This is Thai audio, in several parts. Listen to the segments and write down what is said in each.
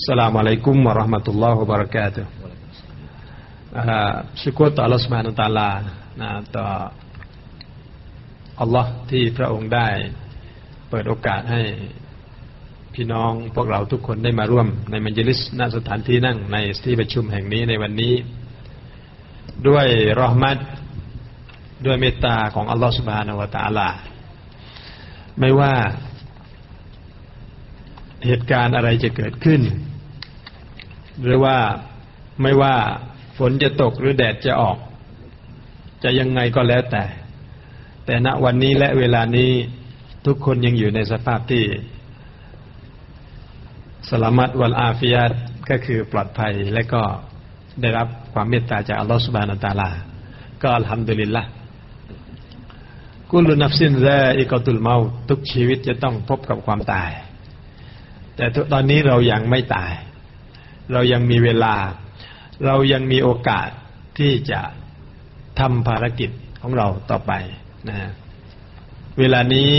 السلام عليكم ورحمة الله وبركاته ชุกรต่อ Allah سبحانه และ تعالى นะต่อ Allah ที่พระองค์ได้เปิดโอกาสให้พี่น้องพวกเราทุกคนได้มาร่วมในมัจลิสณสถานที่นั่งในที่ประชุมแห่งนี้ในวันนี้ ด้วยรอหมัดด้วยเมตตาของอัลลอฮฺสุบฮานาวะตะอาลา ไม่ว่าเหตุการณ์อะไรจะเกิดขึ้น หรือว่าไม่ว่าฝนจะตกหรือแดดจะออก จะยังไงก็แล้วแต่ แต่ณวันนี้และเวลานี้ทุกคนยังอยู่ในสภาพที่สลามัตวัลอาฟิยัตก็คือปลอดภัยและก็ได้รับความเมตตาจากอัลลอฮฺสุบานาตาลา ก็ الحمد لله كل نفس ذائقة الموت ทุกชีวิตจะต้องพบกับความตาย แต่ตอนนี้เรายังไม่ตาย เรายังมีเวลา เรายังมีโอกาสที่จะทำภารกิจของเราต่อไปนะเวลานี้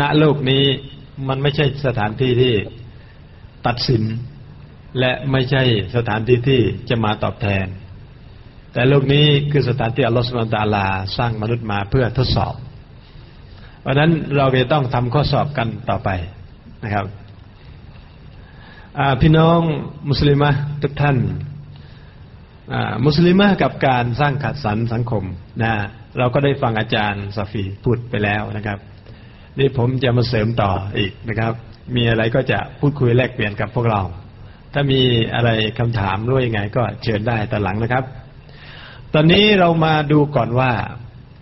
ณโลกนี้มันไม่ใช่สถานที่ที่ตัดสิน และไม่ใช่สถานที่ที่จะมาตอบแทน แต่โลกนี้คือสถานที่อัลลอฮฺสุลตาลาสร้างมนุษย์มาเพื่อทดสอบ เพราะนั้นเราจะต้องทำข้อสอบกันต่อไปนะครับ พี่น้องมุสลิมะทุกท่านมุสลิมะกับการสร้างขัดสรรสังคมนะเราก็ได้ฟังอาจารย์ซาฟีพูดไปแล้วนะครับ นี่ผมจะมาเสริมต่ออีกนะครับ มีอะไรก็จะพูดคุยแลกเปลี่ยนกับพวกเรา ถ้ามีอะไรคำถามรู้ยังไง ก็เชิญได้แต่หลังนะครับ ตอนนี้เรามาดูก่อนว่า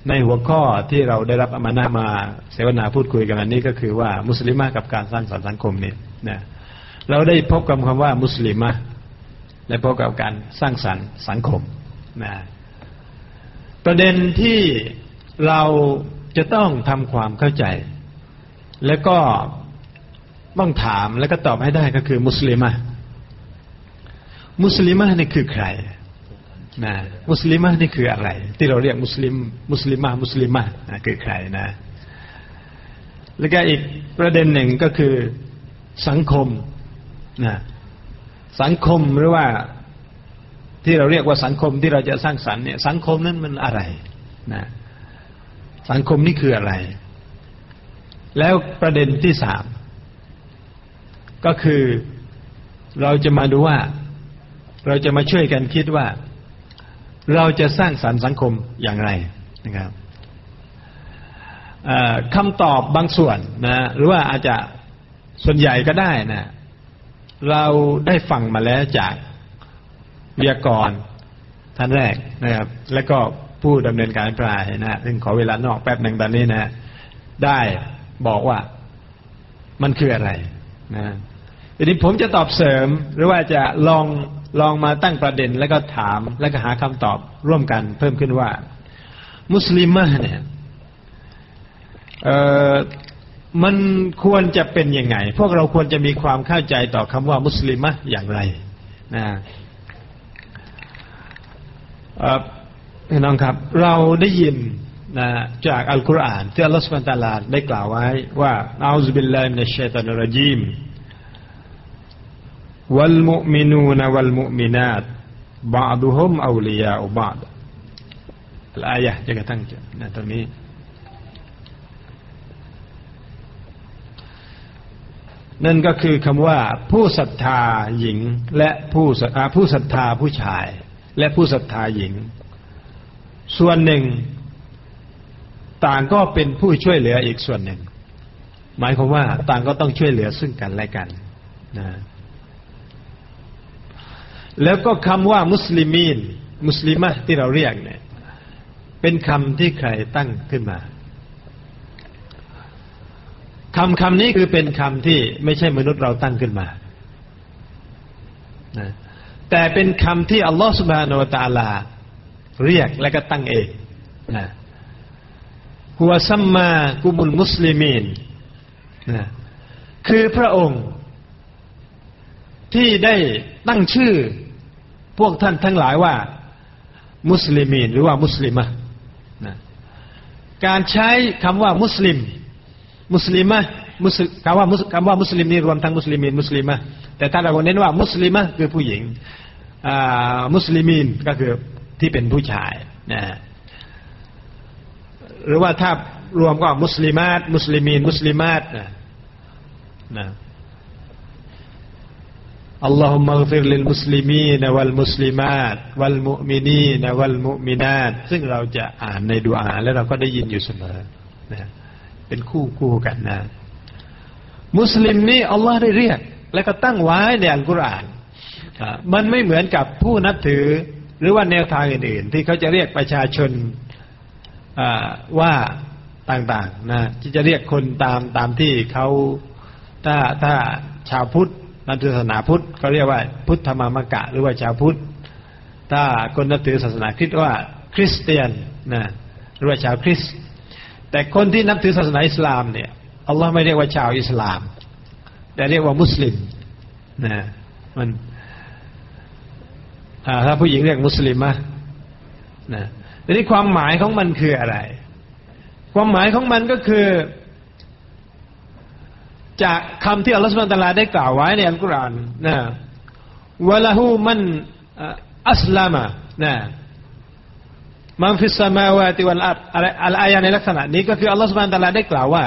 ในหัวข้อที่เราได้รับอามานามาเสวนาพูดคุยกันอันนี้ก็คือว่ามุสลิมะกับการสร้างสรรค์สังคมเนี่ยนะ เราได้พบกับคำว่ามุสลิมะและพบกับการสร้างสรรค์สังคมนะประเด็นที่เราจะต้องทำความเข้าใจ แล้วก็ต้องถามแล้วก็ตอบให้ได้ก็คือมุสลิมะมุสลิมะนี่คือใครนะมุสลิมะนี่คืออะไร ที่เราเรียกมุสลิม มุสลิมะมุสลิมะนะคือใครนะ แล้วก็อีกประเด็นหนึ่งก็คือสังคม นะสังคมหรือว่าที่เราเรียกว่าสังคมที่เราจะสร้างสรรค์เนี่ยสังคมนั้นมันอะไรนะสังคมนี่คืออะไร แล้วประเด็นที่สามก็คือเราจะมาดูว่า เราจะมาช่วยกันคิดว่า เราจะสร้างสรรค์สังคมอย่างไรนะครับคำตอบบางส่วนนะหรือว่าอาจจะส่วนใหญ่ก็ได้นะ เราได้ฟังมาแล้วจากวิทยากรท่านแรกนะครับ แล้วก็ผู้ดำเนินการปลายนะซึ่งขอเวลานอกแป๊บหนึ่งตอนนี้นะได้บอกว่ามันคืออะไรนะทีนี้ผมจะตอบเสริมหรือว่าจะลองลองมาตั้งประเด็นแล้วก็ถามแล้วก็หาคำตอบร่วมกัน เพิ่มขึ้นว่า มุสลิมเนี่ย มันควรจะเป็นยังไง พวกเราควรจะมีความเข้าใจต่อคำว่ามุสลิมะอย่างไรนะพี่น้องครับ เราได้ยินนะจากอัลกุรอานที่อัลลอฮฺสุบานตาลาได้กล่าวไว้ว่าอาอุบิลลาฮิมินัชชัยตานรจีมวัลมุมินูนวัลมุมินาตบาดุฮุมอูลียาอุบาดอายะจะกระทั่งนะตรงนี้ นั่นก็คือคำว่าผู้ศรัทธาหญิงและผู้ผู้ศรัทธาผู้ชาย และผู้ศรัทธาหญิง ส่วนหนึ่ง ต่างก็เป็นผู้ช่วยเหลืออีกส่วนหนึ่ง หมายความว่าต่างก็ต้องช่วยเหลือซึ่งกันและกันนะแล้วก็คำว่ามุสลิมีน มุสลิมะที่เราเรียกเนี่ยเป็นคำที่ใครตั้งขึ้นมา คำคำนี้คือเป็นคำที่ไม่ใช่มนุษย์เราตั้งขึ้นมานะแต่เป็นคำที่อัลลอฮฺสุบฮานาวตาลา เรียกและก็ตั้งเองนะหัวซัมมากุมุลมุสลิมีนนะคือพระองค์ ที่ได้ตั้งชื่อพวกท่านทั้งหลายว่า مسلمين หรือว่า مسلمة นะการใช้คำว่ามุสลิม مسلمة มุสคำว่ามุสคำว่ามุสลิมนี่รวมทั้ง مسلمين مسلمة แต่ถ้าเราเน้นว่า مسلمة คือผู้หญิง مسلمين ก็คือที่เป็นผู้ชายนะหรือว่าถ้ารวมก็ مسلمات مسلمين مسلمات นะนะاللهم اغفر للمسلمين والمسلمات والمؤمنين والمؤمنات ซึ่งเราจะอ่านในดุอาแล้วเราก็ได้ยินอยู่เสมอนะ เป็นคู่คู่กันนะ มุสลิมนี่อัลลอฮ์ได้เรียก และก็ตั้งไว้ในอัลกุรอานมันไม่เหมือนกับผู้นับถือ หรือว่าแนวทางอื่นๆ ที่เขาจะเรียกประชาชนว่าต่างๆนะที่จะเรียกคนตามตามที่เขาถ้าถ้าชาวพุทธนับถือศาสนาพุทธเขาเรียกว่า พุทธธรรมกะ หรือว่าชาวพุทธถ้าคนนับถือศาสนาคริสต์ว่าคริสเตียนนะหรือว่าชาวคริสต์ แต่คนที่นับถือศาสนาอิสลามเนี่ยอัลลอฮ์ไม่เรียกว่าชาวอิสลาม แต่เรียกว่ามุสลิมนะมันถ้าผู้หญิงเรียกมุสลิมะนะทีนี้ความหมายของมันคืออะไร ความหมายของมันก็คือ จากคำที่อัลลอฮฺสุบานตะลาได้กล่าวไว้ในอัลกุรอานนะวะละหูมันอัสลามะนะ มันฟิสมาวาติวันอัดอะไรอะไรอายะในลักษณะนี้ก็คืออัลลอฮฺสุบานตะลาได้กล่าวว่า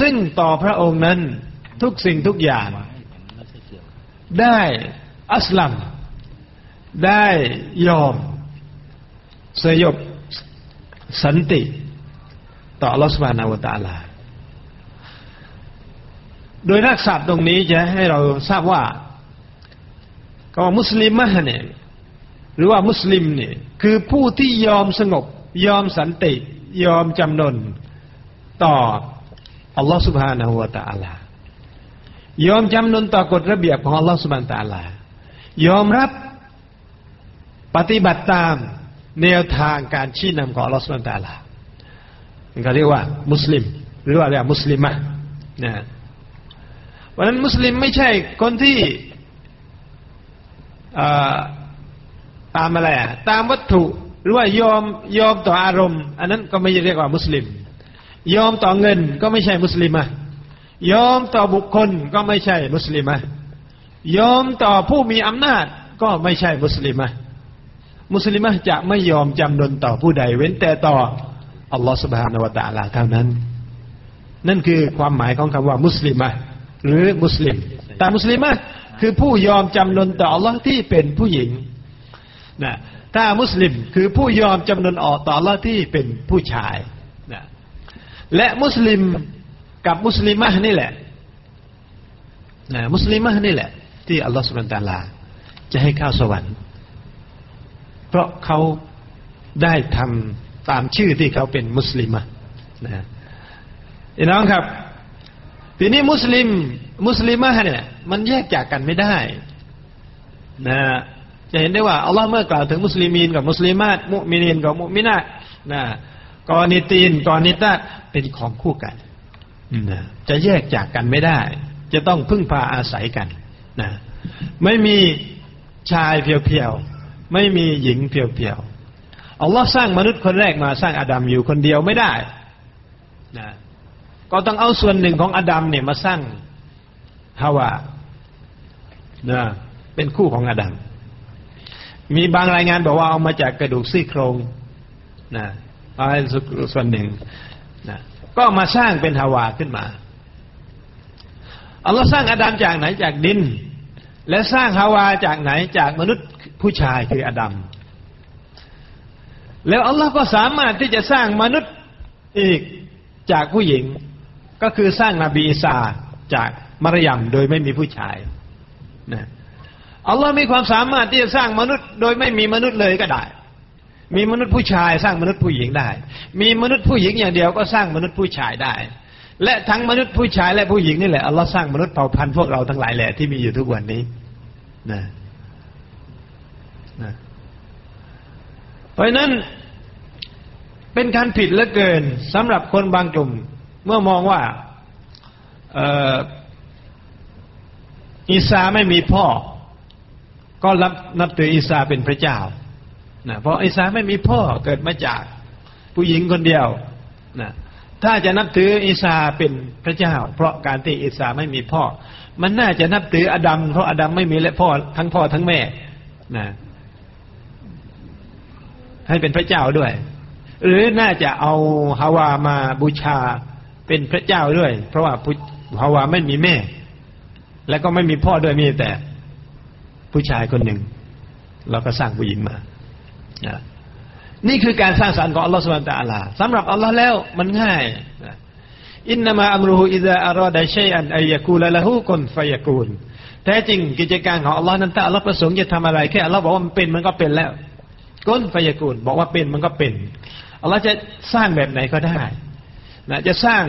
ซึ่งต่อพระองค์นั้นทุกสิ่งทุกอย่าง ได้อัสลัม ได้ยอม สยบสันติ ต่ออัลลอฮฺสุบานาวตาลา โดยรักษาตรงนี้จะให้เราทราบว่าก็ว่ามุสลิมะเนี่ย หรือว่ามุสลิมเนี่ยคือผู้ที่ยอมสงบ ยอมสันติ ยอมจำนน ต่ออัลลอฮฺสุบฮานาหัวตาลายอมจำนนต่อกฎระเบียบของอัลลอฮฺสุบฮานตาลายอมรับปฏิบัติตามแนวทางการชี้นำของอัลลอฮฺสุบานตะลาเขาเรียกว่า มุสลิม หรือว่าเรียกมุสลิมะนะวันนั้นมุสลิมไม่ใช่คนที่ ตามอะไรอะตามวัตถุ หรือว่ายอมยอมต่ออารมณ์ อันนั้นก็ไม่เรียกว่ามุสลิม ยอมต่อเงินก็ไม่ใช่มุสลิมอะยอมต่อบุคคลก็ไม่ใช่มุสลิมะยอมต่อผู้มีอำนาจก็ไม่ใช่มุสลิมะมุสลิมะจะไม่ยอมจำนนต่อผู้ใด เว้นแต่ต่ออัลลอฮฺสุบฮานาวะตะลาเท่านั้น นั่นคือความหมายของคำว่ามุสลิมะหรือมุสลิม แต่มุสลิมะคือผู้ยอมจำนนต่ออัลลอฮ์ที่เป็นผู้หญิง นะถ้ามุสลิมคือผู้ยอมจำนนออกต่อลลอฮ์ที่เป็นผู้ชายนะและมุสลิมกับมุสลิมะนี่แหละนะมุสลิมะนี่แหละ ที่อัลลอฮฺสุบฮานตะลา จะให้เข้าสวรรค์ เพราะเขาได้ทำตามชื่อที่เขาเป็นมุสลิมะนะพี่น้องครับทีนี้มุสลิม มุสลิมะเนี่ยมันแยกจากกันไม่ได้ นะ จะเห็นได้ว่าอัลลอฮ์เมื่อกล่าวถึงมุสลิมีนกับมุสลิมาตมุมินีนกับมุมินาตนะกอนิตีนกอนิตาเป็นของคู่กันนะจะแยกจากกันไม่ได้ จะต้องพึ่งพาอาศัยกันนะไม่มีชายเพียวๆไม่มีหญิงเพียวๆอัลลอฮ์สร้างมนุษย์คนแรกมาสร้างอาดัมอยู่คนเดียวไม่ได้นะก็ต้องเอาส่วนหนึ่งของอาดัมเนี่ยมาสร้างฮาวานะเป็นคู่ของอาดัม มีบางรายงานบอกว่าเอามาจากกระดูกซี่โครงนะเอาส่วนหนึ่งนะก็มาสร้างเป็นฮาวาขึ้นมาอัลลอฮ์สร้างอาดัมจากไหนจากดิน และสร้างฮาวาจากไหนจากมนุษย์ผู้ชายคืออาดัมแล้วอัลลอฮ์ก็สามารถที่จะสร้างมนุษย์อีกจากผู้หญิง ก็คือสร้างนบีอีสาจากมารยมโดยไม่มีผู้ชายนะ อัลลอฮ์มีความสามารถที่จะสร้างมนุษย์ โดยไม่มีมนุษย์เลยก็ได้ มีมนุษย์ผู้ชายสร้างมนุษย์ผู้หญิงได้ มีมนุษย์ผู้หญิงอย่างเดียวก็สร้างมนุษย์ผู้ชายได้ และทั้งมนุษย์ผู้ชายและผู้หญิงนี่แหละอัลลอฮ์สร้างมนุษย์เผ่าพันธุ์พวกเราทั้งหลายแหละที่มีอยู่ทุกวันนี้นะนะเพราะนั้นเป็นการผิดเหลือเกินสำหรับคนบางกลุ่ม เมื่อมองว่าอีสาไม่มีพ่อ ก็รับนับถืออีสาเป็นพระเจ้านะเพราะอีสาไม่มีพ่อเกิดมาจากผู้หญิงคนเดียวนะถ้าจะนับถืออีสาเป็นพระเจ้า เพราะการที่อีสาไม่มีพ่อ มันน่าจะนับถืออดัมเพราะอดัมไม่มีและพ่อทั้งพ่อทั้งแม่นะให้เป็นพระเจ้าด้วย หรือน่าจะเอาฮาวามาบูชาเป็นพระเจ้าด้วย เพราะว่าฮาวาไม่มีแม่ แล้วก็ไม่มีพ่อด้วยมีแต่ ผู้ชายคนหนึ่ง เราก็สร้างผู้หญิงมา นี่คือการสร้างสรรค์ของอัลลอฮฺสุบานตะอัลาสำหรับอัลลอฮ์แล้วมันง่าย อินนามาอัมรุฮูอิซาอารอดะชัยอันอายกูลละหูกุนฟยกูลแท้จริงกิจการของอัลลอฮ์นั้นถ้าอัลลอฮ์ประสงค์จะทำอะไรแค่อัลลอฮ์บอกว่ามันเป็นมันก็เป็นแล้วก้นฟยกูลบอกว่าเป็นมันก็เป็นอัลลอฮ์จะสร้างแบบไหนก็ได้นะจะสร้าง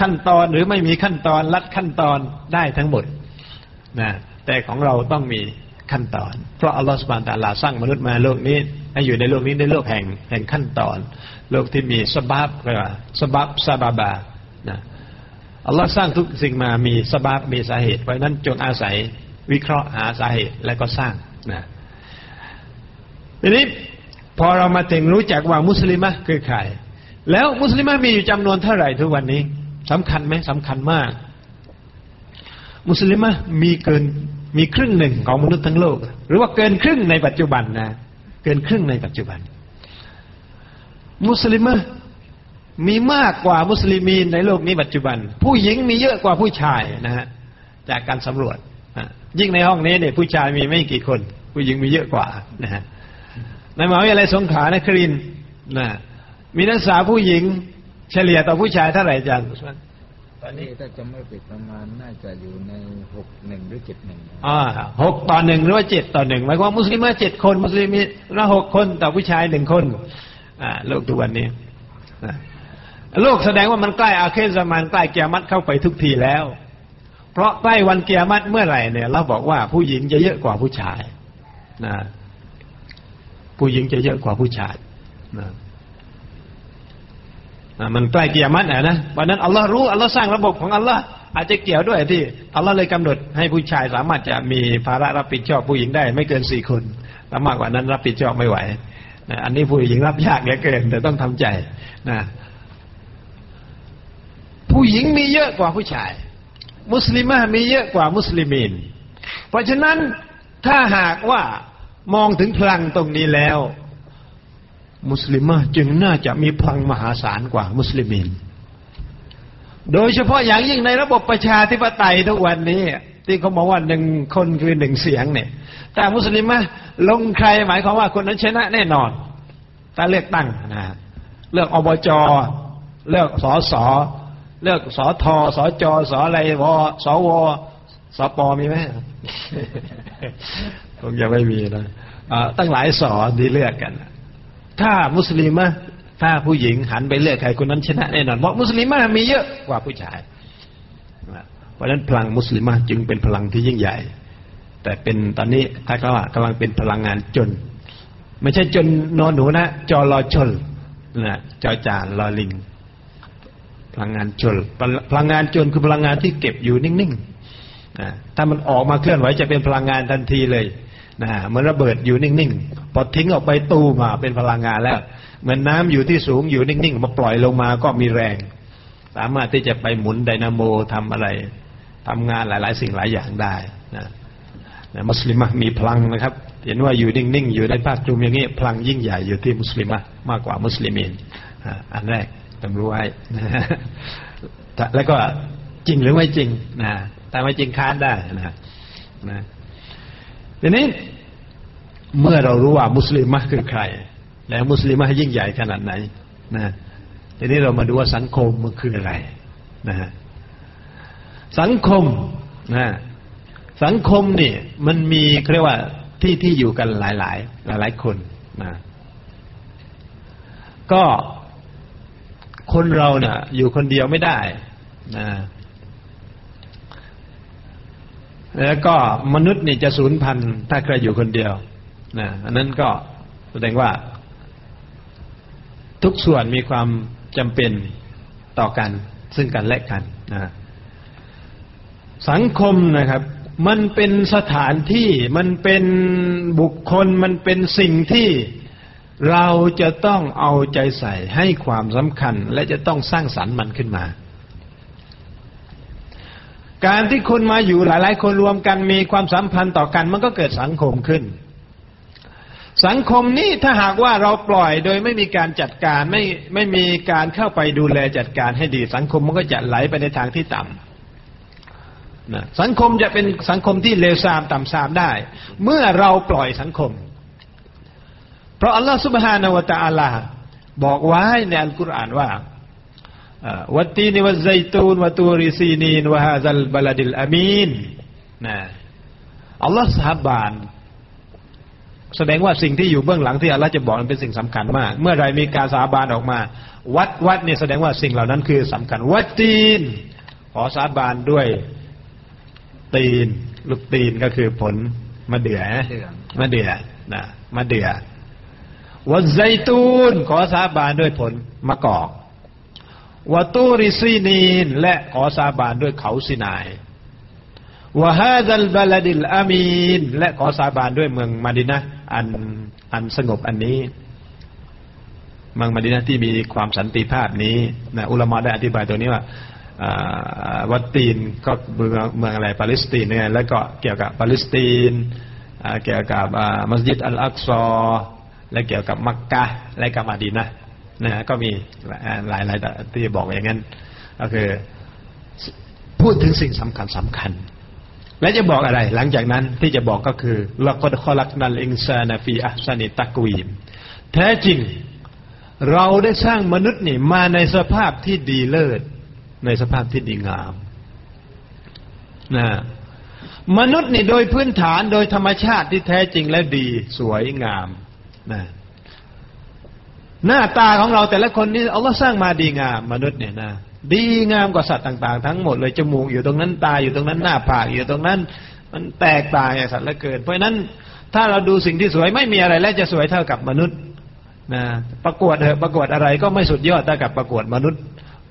ขั้นตอนหรือไม่มีขั้นตอนลัดขั้นตอนได้ทั้งหมดนะ แต่ของเราต้องมีขั้นตอน เพราะอัลลอฮฺสุบานตะลาสร้างมนุษย์มาโลกนี้ให้อยู่ในโลกนี้ในโลกแห่งแห่งขั้นตอน โลกที่มีสบับเรียกว่าสบับซาบาบานะอัลลอฮ์สร้างทุกสิ่งมามีสบับมีสาเหตุ เพราะนั้นจงอาศัยวิเคราะห์หาสาเหตุแล้วก็สร้างนะทีนี้พอเรามาถึงรู้จักว่ามุสลิมะคือใครแล้วมุสลิมะมีอยู่จำนวนเท่าไหร่ทุกวันนี้สำคัญไหมสำคัญมาก มุสลิมะมีเกินมีครึ่งหนึ่งของมนุษย์ทั้งโลก หรือว่าเกินครึ่งในปัจจุบันนะ เกินครึ่งในปัจจุบัน มุสลิมมีมากกว่ามุสลิมีในโลกนี้ปัจจุบัน ผู้หญิงมีเยอะกว่าผู้ชายนะฮะจากการสำรวจยิ่งในห้องนี้เนี่ยผู้ชายมีไม่กี่คน ผู้หญิงมีเยอะกว่านะฮะในมหาวิทยาลัยสงขลานครินนะมีนักศึกษาผู้หญิงเฉลี่ยต่อผู้ชายเท่าไหร่อาจารย์ ตอนนี้ถ้าจะไม่ปิดประมาณน่าจะอยู่ในหกหนึ่งหรือเจ็ดหนึ่งอ่าหกต่อหนึ่งหรือว่าเจ็ดต่อหนึ่งหมายความว่ามุสลิมเจ็ดคนมุสลิมละหกคนต่อผู้ชายหนึ่งคน อ่าโลกทุกวันนี้โลกแสดงว่ามันใกล้อาเคสมานใกล้เกียรติเข้าไปทุกทีแล้ว เพราะใกล้วันเกียรติเมื่อไหร่เนี่ยเราบอกว่าผู้หญิงจะเยอะกว่าผู้ชายนะผู้หญิงจะเยอะกว่าผู้ชายนะ มันใกล้เกียรตินะนะวันนั้นอัลลอฮ์รู้อัลลอฮ์สร้างระบบของอัลลอฮ์อาจจะเกี่ยวด้วยที่อัลลอฮ์เลยกำหนดให้ผู้ชายสามารถจะมีภาระรับผิดชอบผู้หญิงได้ ไม่เกินสี่คนถ้ามากกว่านั้นรับผิดชอบไม่ไหวนะอันนี้ผู้หญิงรับยากเหลือเกิน แต่ต้องทำใจนะผู้หญิงมีเยอะกว่าผู้ชาย มุสลิมมีเยอะกว่ามุสลิมินเพราะฉะนั้นถ้าหากว่ามองถึงพลังตรงนี้แล้ว มุสลิมจึงน่าจะมีพลังมหาศาลกว่ามุสลิมิน โดยเฉพาะอย่างยิ่งในระบบประชาธิปไตยทุกวันนี้ ที่เขาบอกว่าหนึ่งคนคือหนึ่งเสียงเนี่ย แต่มุสลิมลงใครหมายความว่าคนนั้นชนะแน่นอนถ้าเลือกตั้งนะเลือกอบจเลือกสอสอเลือกสอทอสอจอสออะไรวสวสปมีไหมคงจะไม่มีนะตั้งหลายสอที่เลือกกัน ถ้ามุสลิมะถ้าผู้หญิงหันไปเลือกใครคนนั้นชนะแน่นอนเพราะมุสลิมะมีเยอะกว่าผู้ชาย เพราะฉะนั้นพลังมุสลิมะจึงเป็นพลังที่ยิ่งใหญ่ แต่เป็นตอนนี้ถ้าเขาว่ากำลังเป็นพลังงานจน ไม่ใช่จนนอนหนูนะจอรอชนนะจอจานรอลิงพลังงานจนพลังงานจนคือพลังงานที่เก็บอยู่นิ่งๆถ้ามันออกมาเคลื่อนไหวจะเป็นพลังงานทันทีเลย นะเหมือนระเบิดอยู่นิ่งๆพอทิ้งออกไปตู้มาเป็นพลังงานแล้ว เหมือนน้าอยู่ที่สูงอยู่นิ่งๆมาปล่อยลงมาก็มีแรง สามารถที่จะไปหมุนไดนาโมทำอะไรทำงานหลาย ๆ สิ่งหลายอย่างได้นะนะมุสลิมมีพลังนะครับ เห็นว่าอยู่นิ่งๆอยู่ในภาคกลุ่มอย่างนี้พลังยิ่งใหญ่อยู่ที่มุสลิมมากกว่ามุสลิมินอันแรกต้องรู้ไว้แล้วก็จริงหรือไม่จริงนะแต่ไม่จริงค้านได้นะนะ ทีนี้เมื่อเรารู้ว่ามุสลิมะคือใคร แล้วมุสลิมะยิ่งใหญ่ขนาดไหนนะทีนี้เรามาดูว่าสังคมมันคืออะไรนะฮะสังคมนะสังคมนี่มันมีเรียกว่าที่ที่อยู่กันหลายหลายหลายหลายคนนะก็คนเราเนะ่ะอยู่คนเดียวไม่ได้นะ แล้วก็มนุษย์นี่จะสูญพันธุ์ถ้าใครอยู่คนเดียวนะอันนั้นก็แสดงว่า ทุกส่วนมีความจำเป็นต่อกัน ซึ่งกันและกันนะสังคมนะครับ มันเป็นสถานที่มันเป็นบุคคลมันเป็นสิ่งที่เราจะต้องเอาใจใส่ให้ความสำคัญ และจะต้องสร้างสรรค์มันขึ้นมา การที่คนมาอยู่หลาย ๆ คนรวมกันมีความสัมพันธ์ต่อกัน มันก็เกิดสังคมขึ้น สังคมนี้ถ้าหากว่าเราปล่อยโดยไม่มีการจัดการไม่ไม่มีการเข้าไปดูแลจัดการให้ดี สังคมมันก็จะไหลไปในทางที่ต่ำนะสังคมจะเป็นสังคมที่เลวทรามต่ำทรามได้ เมื่อเราปล่อยสังคม เพราะอัลลอฮฺสุบฮานาวะตะอาลาบอกไว้ในอัลกุรอานว่า วัตีนิวัไซตูนวัตูริซีนีนวะฮาซัลบาลดิลอามีนนะอัลลอฮฺสาบานแสดงว่าสิ่งที่อยู่เบื้องหลังที่อัลลอฮฺจะบอกมันเป็นสิ่งสำคัญมาก เมื่อไรมีการสาบานออกมา วัดวัดเนี่ยแสดงว่าสิ่งเหล่านั้นคือสำคัญ วัดตีน ขอสาบานด้วย ตีน ลูกตีนก็คือผลมะเดื่อมะเดื่อนะมะเดื่อوالزيتون ขอสาบานด้วยผลมะกอก وطور سينين และขอสาบานด้วยเขาสินาย وهذا البلد الأمين และขอสาบานด้วยเมืองมาดินะอันอันสงบอันนี้ เมืองมาดินะที่มีความสันติภาพนี้นะอุลามะได้อธิบายตัวนี้ว่าวัตตีนก็เมืองเมืองอะไรปาเลสไตน์เนี่ยแล้วก็เกี่ยวกับปาเลสไตน์เกี่ยวกับมัสยิดอัลอักซอและเกี่ยวกับมักกะและกับมาดีนะ นะก็มีหลายหลายที่บอกอย่างนั้น ก็คือพูดถึงสิ่งสำคัญสำคัญ และจะบอกอะไร หลังจากนั้นที่จะบอกก็คือละกดคอลักนัลอิงซานาฟีอัสนิตักวีมแท้จริงเราได้สร้างมนุษย์นี่มาในสภาพที่ดีเลิศ ในสภาพที่ดีงามนะมนุษย์นี่โดยพื้นฐานโดยธรรมชาติที่แท้จริงและดีสวยงามนะ หน้าตาของเราแต่ละคนนี่อัลลอฮ์สร้างมาดีงามมนุษย์เนี่ยนะดีงามกว่าสัตว์ต่าง ๆ ทั้งหมดเลยจมูกอยู่ตรงนั้นตาอยู่ตรงนั้นหน้าผากอยู่ตรงนั้น มันแตกต่างอย่างสัตว์ละเกิน เพราะนั้นถ้าเราดูสิ่งที่สวยไม่มีอะไรแล้วจะสวยเท่ากับมนุษย์นะประกวดเถอะประกวดอะไรก็ไม่สุดยอดเท่ากับประกวดมนุษย์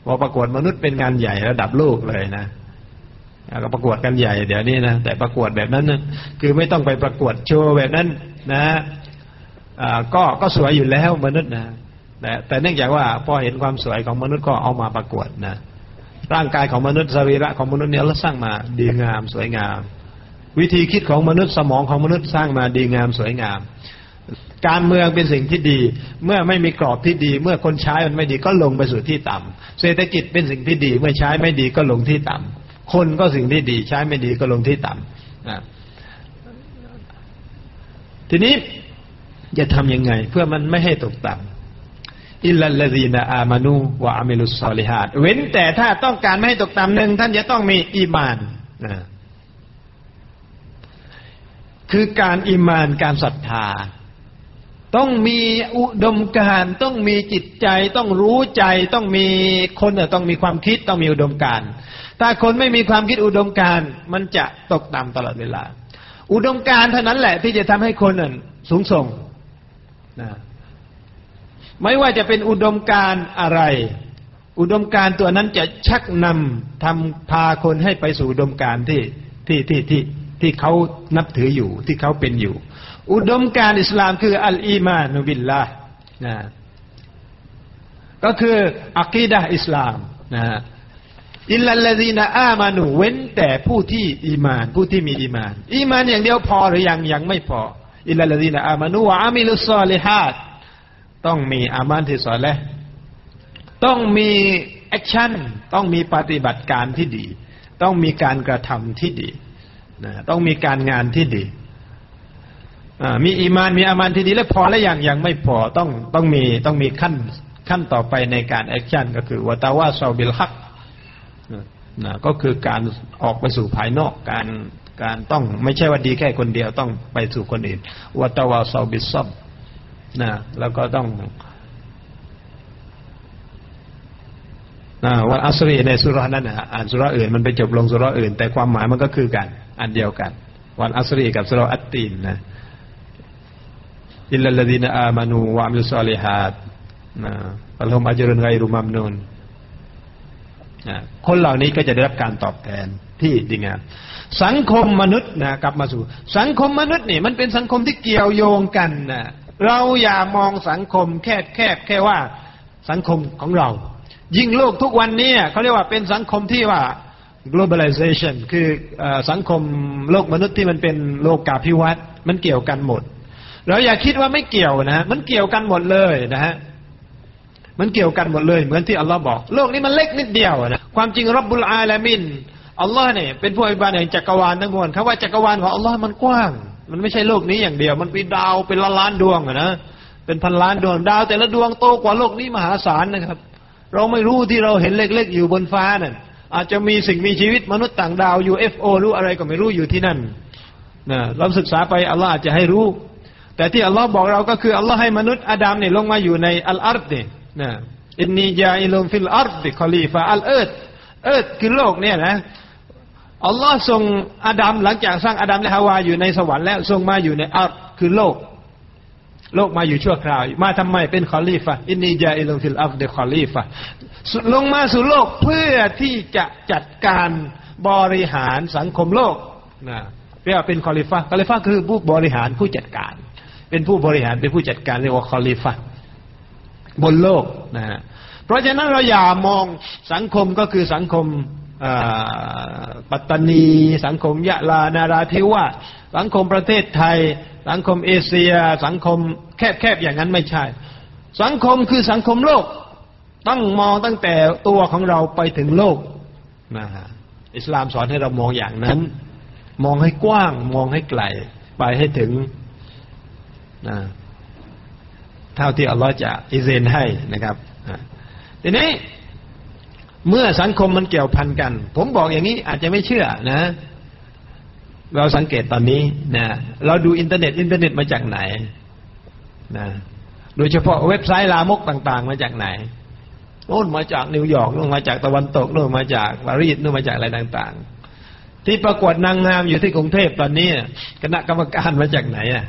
พอประกวดมนุษย์เป็นงานใหญ่ระดับโลกเลยนะก็ประกวดกันใหญ่เดี๋ยวนี้นะแต่ประกวดแบบนั้นนะคือไม่ต้องไปประกวดโชว์แบบนั้นนะก็ก็สวยอยู่แล้วมนุษย์นะ แต่แต่เนื่องจากว่าพอเห็นความสวยของมนุษย์ก็เอามาประกวดนะร่างกายของมนุษย์สรีระของมนุษย์เนี่ยเราสร้างมาดีงามสวยงาม วิธีคิดของมนุษย์สมองของมนุษย์สร้างมาดีงามสวยงาม การเมืองเป็นสิ่งที่ดี เมื่อไม่มีกรอบที่ดี เมื่อคนใช้มันไม่ดีก็ลงไปสู่ที่ต่ำเศรษฐกิจเป็นสิ่งที่ดี เมื่อใช้ไม่ดีก็ลงที่ต่ำคนก็สิ่งที่ดี ใช้ไม่ดีก็ลงที่ต่ำนะทีนี้จะทำยังไง เพื่อมันไม่ให้ตกต่ำ อิลลัลลีนาอามานูวะอามิลุสซอลิฮัดเว้นแต่ถ้าต้องการไม่ให้ตกต่ำหนึ่งท่านจะต้องมีอีมานนะคือการอีมานการศรัทธา ต้องมีอุดมการต้องมีจิตใจ ต้องรู้ใจต้องมีคนต้องมีความคิดต้องมีอุดมการถ้าคนไม่มีความคิดอุดมการมันจะตกต่ำตลอดเวลา อุดมการเท่านั้นแหละที่จะทำให้คนสูงส่งนะ ไม่ว่าจะเป็นอุดมการอะไร อุดมการตัวนั้นจะชักนำทำพาคนให้ไปสู่อุดมการที่ที่ที่ที่ที่เขานับถืออยู่ที่เขาเป็นอยู่ อุดมการอิสลามคือالإيمان بالله นะก็คืออะกีดะฮ์อิสลามนะإلا الذين آمنوا เว้นแต่ผู้ที่อีมาน ผู้ที่มีอีมาน อีมานอย่างเดียวพอหรือยังยังไม่พอإلا الذين آمنوا وعملوا الصالحات ต้องมีอามัลที่ซอและห์และต้องมีaction ต้องมีปฏิบัติการที่ดี ต้องมีการกระทำที่ดีนะต้องมีการงานที่ดีมีอีมานมีอามัลที่ดีแล้วพอแล้วยังยังไม่พอต้องต้องมีต้องมีขั้นขั้นต่อไปในการ action ก็คือ وتواصوا بالحق นะก็คือการออกไปสู่ภายนอกการการต้องไม่ใช่ว่าดีแค่คนเดียวต้องไปสู่คนอื่นوتواصوا بالصبر นะแล้วก็ต้องวันอัสรีในสุรานั้นนะอ่านสุราอื่นมันไปจบลงสุราอื่น แต่ความหมายมันก็คือกัน อันเดียวกัน วันอัสรีกับสุราอัตตีนนะอิลลัลดีนอามานูวะมิลซอลิฮัดนะอัลลอฮฺอัจรุนไกรุมัมนูนคนเหล่านี้ก็จะได้รับการตอบแทนที่ดีงามสังคมมนุษย์นะกลับมาสู่ สังคมมนุษย์นี่มันเป็นสังคมที่เกี่ยวโยงกันนะ เราอย่ามองสังคมแคบแคบแค่ว่าสังคมของเรา ยิ่งโลกทุกวันนี้เขาเรียกว่าเป็นสังคมที่ว่า globalization คืออสังคมโลกมนุษย์ที่มันเป็นโลกกาภิวัตน์มันเกี่ยวกันหมด เราอย่าคิดว่าไม่เกี่ยวนะ มันเกี่ยวกันหมดเลยนะฮะมันเกี่ยวกันหมดเลย เหมือนที่อัลลอฮ์บอก โลกนี้มันเล็กนิดเดียวนะความจริงรับบุลอาลามินอัลลอฮ์เนี่ยเป็นผู้อภิบาลแห่งจักรวาลทั้งมวลคำว่าจักรวาลของอัลลอฮ์มันกว้าง มันไม่ใช่โลกนี้อย่างเดียว มันเป็นดาวเป็นล้านล้านดวงอะนะเป็นพันล้านดวงดาวแต่ละดวงโตกว่าโลกนี้มหาศาลนะครับ เราไม่รู้ที่เราเห็นเล็กๆ อยู่บนฟ้านั่นอาจจะมีสิ่งมีชีวิตมนุษย์ต่างดาว UFO รู้อะไรก็ไม่รู้อยู่ที่นั่นนะเราศึกษาไปอัลลอฮ์อาจจะให้รู้ แต่ที่อัลลอฮ์บอกเราก็คืออัลลอฮ์ให้มนุษย์อาดัมเนี่ยลงมาอยู่ในالأرض เนี่ยนะإني جاعل في الأرض خليفة الأرض earth คือโลกเนี่ยนะ อัลลอฮ์ส่งอาดัมหลังจากสร้างอาดัมและฮาวาอยู่ในสวรรค์แล้วทรงมาอยู่ในอาร์ดคือโลก โลกมาอยู่ชั่วคราว มาทำไมเป็นคอลีฟะإني جاعل في الأرض خليفة ลงมาสู่โลกเพื่อที่จะจัดการบริหารสังคมโลกนะเรียกว่าเป็นคอลิฟะคอลิฟะคือผู้บริหารผู้จัดการ เป็นผู้บริหารเป็นผู้จัดการเรียกว่าคอลิฟะบนโลกนะฮะเพราะฉะนั้นเราอย่ามองสังคมก็คือสังคม ปัตตานี สังคมยะลานาราธิวาสสังคมประเทศไทย สังคมเอเชีย สังคมแคบๆอย่างนั้นไม่ใช่ สังคมคือสังคมโลกต้องมองตั้งแต่ตัวของเราไปถึงโลกนะฮะอิสลามสอนให้เรามองอย่างนั้น มองให้กว้าง มองให้ไกล ไปให้ถึงนะเท่าที่อัลลอฮ์จะอิซินให้นะครับทีนี้ เมื่อสังคมมันเกี่ยวพันกัน ผมบอกอย่างนี้อาจจะไม่เชื่อนะ เราสังเกตตอนนี้นะเราดูอินเทอร์เน็ตอินเทอร์เน็ตมาจากไหนนะโดยเฉพาะเว็บไซต์ลามกต่าง ๆ มาจากไหนโน่นมาจากนิวยอร์กโน่นมาจากตะวันตกโน่นมาจากปารีสโน่นมาจากอะไรต่างๆ ที่ประกวดนางงามอยู่ที่กรุงเทพตอนนี้คณะกรรมการมาจากไหนอะ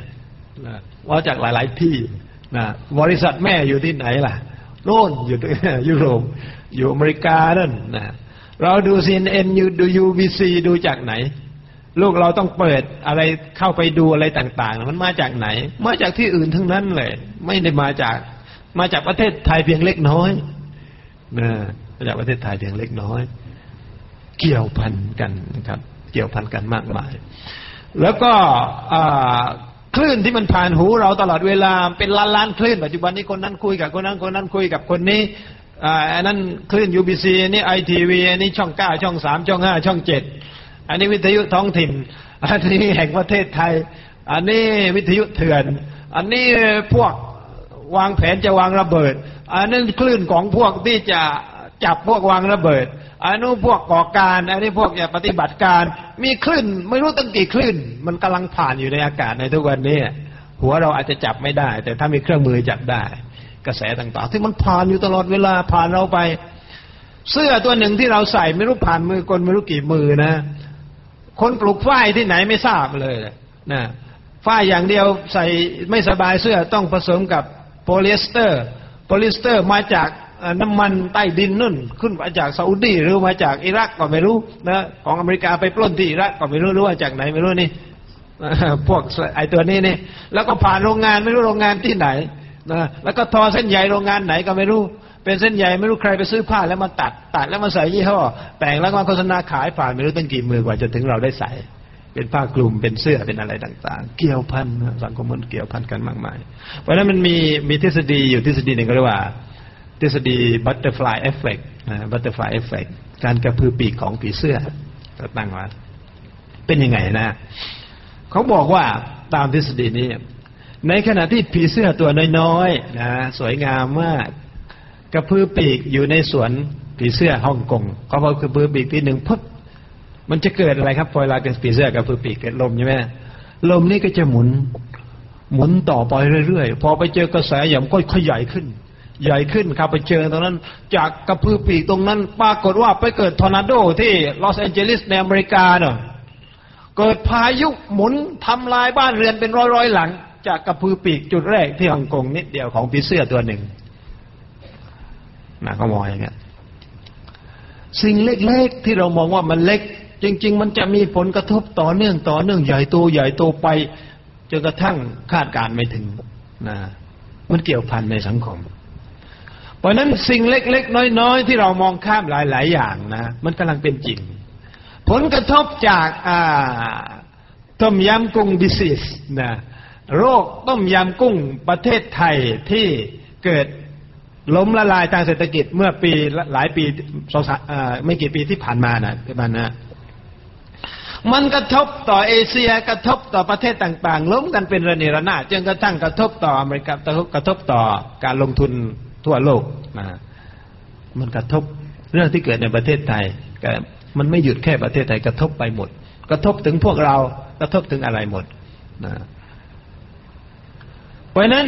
มาจากหลาย ๆที่นะบริษัทแม่อยู่ที่ไหนล่ะโน่นอยู่ยุโรป อยู่อเมริกานั่นนะเราดู CNN ยูดู UBC ดูจากไหน ลูกเราต้องเปิดอะไรเข้าไปดูอะไรต่างๆ มันมาจากไหน มาจากที่อื่นทั้งนั้นเลย ไม่ได้มาจาก มาจากประเทศไทยเพียงเล็กน้อยนะมาจากประเทศไทยเพียงเล็กน้อย เกี่ยวพันกันนะครับ เกี่ยวพันกันมากมาย แล้วก็คลื่นที่มันผ่านหูเราตลอดเวลาเป็นล้านล้านคลื่นปัจจุบันนี้คนนั้นคุยกับคนนั้นคนนั้นคุยกับคนนี้ อันนั้นคลื่นยูบีซีนี่ไอทีวีอันนี้ช่องเก้าช่องสามช่องห้าช่องเจ็ดอันนี้วิทยุท้องถิ่น อันนี้แห่งประเทศไทย อันนี้วิทยุเถื่อน อันนี้พวกวางแผนจะวางระเบิด อันนั้นคลื่นของพวกที่จะจับพวกวางระเบิด อันนู้พวกก่อการ อันนี้พวกจะปฏิบัติการ มีคลื่นไม่รู้ตั้งกี่คลื่น มันกำลังผ่านอยู่ในอากาศในทุกวันนี้ หัวเราอาจจะจับไม่ได้ แต่ถ้ามีเครื่องมือจับได้ กระแสต่างๆ ที่มันผ่านอยู่ตลอดเวลาผ่านเราไป เสื้อตัวหนึ่งที่เราใส่ไม่รู้ผ่านมือคนไม่รู้กี่มือนะ คนปลูกฝ้ายที่ไหนไม่ทราบเลยนะฝ้ายอย่างเดียวใส่ไม่สบายเสื้อต้องผสมกับโพลีเอสเตอร์โพลิสเตอร์มาจากน้ำมันใต้ดินนู่น ขึ้นมาจากซาอุดีหรือมาจากอิรักก็ไม่รู้นะของอเมริกาไปปล้นที่อิรักก็ไม่รู้รู้ว่าจากไหนไม่รู้นี่พวกไอตัวนี้นี่แล้วก็ผ่านโรงงานไม่รู้โรงงานที่ไหน นะแล้วก็ทอเส้นใยโรงงานไหนก็ไม่รู้ เป็นเส้นใยไม่รู้ใครไปซื้อผ้าแล้วมาตัด ตัดแล้วมาใส่ยี่ห้อ แต่งแล้วมาโฆษณาขายผ่านไม่รู้ตั้งกี่มือกว่าจะถึงเราได้ใส่ เป็นผ้าคลุมเป็นเสื้อเป็นอะไรต่าง ๆ เกี่ยวพันสังคมมันเกี่ยวพันกันมากมาย เพราะฉะนั้นมันมีมีทฤษฎีอยู่ทฤษฎีหนึ่งก็เรียกว่า ทฤษฎี butterfly effect butterfly effect การกระพือปีกของผีเสื้อตั้งว่าเป็นยังไงนะ เขาบอกว่าตามทฤษฎีนี้ ในขณะที่ผีเสื้อตัวน้อยๆนะสวยงามมากกระพือปีกอยู่ในสวนผีเสื้อฮ่องกงเขาบอกกระพือปีกทีหนึ่งปุ๊บมันจะเกิดอะไรครับพอเวลาเกิดผีเสื้อกระพือปีกเกิดลมใช่ไหมลมนี่ก็จะหมุน หมุนต่อไปเรื่อยๆ พอไปเจอกระแสอย่างก็ขยายขึ้น ใหญ่ขึ้นครับไปเจอตรงนั้น จากกระพือปีกตรงนั้น ปรากฏว่าไปเกิดทอร์นาโดที่ลอสแอนเจลิสในอเมริกาเนาะเกิดพายุหมุนทำลายบ้านเรือนเป็นร้อยๆหลัง จากกระพือปีกจุดแรกที่ฮ่องกงนิดเดียวของผีเสื้อตัวหนึ่งนะเขามองอย่างเงี้ยสิ่งเล็กๆที่เรามองว่ามันเล็ก จริง ๆ มันจะมีผลกระทบต่อเนื่องต่อเนื่องใหญ่โตใหญ่โตไปจนกระทั่งคาดการไม่ถึงนะมันเกี่ยวพันในสังคม เพราะนั้นสิ่งเล็ก ๆ น้อย ๆ ที่เรามองข้ามหลาย ๆ อย่างนะมันกำลังเป็นจริง ผลกระทบจากอ่าต้มยำกุ้งดิซิสนะ โรคต้มยำกุ้งประเทศไทยที่เกิดล้มละลายทางเศรษฐกิจเมื่อปีหลายปีสองไม่กี่ปีที่ผ่านมานะที่บ้านนะมันกระทบต่อเอเชียกระทบต่อประเทศต่าง ๆ ล้มกันเป็นระเนระนาดจนกระทั่งกระทบต่ออเมริกากระทบกระทบต่อการลงทุนทั่วโลกนะมันกระทบเรื่องที่เกิดในประเทศไทยมันไม่หยุดแค่ประเทศไทยกระทบไปหมด กระทบถึงพวกเรากระทบถึงอะไรหมดนะ เพราะนั้น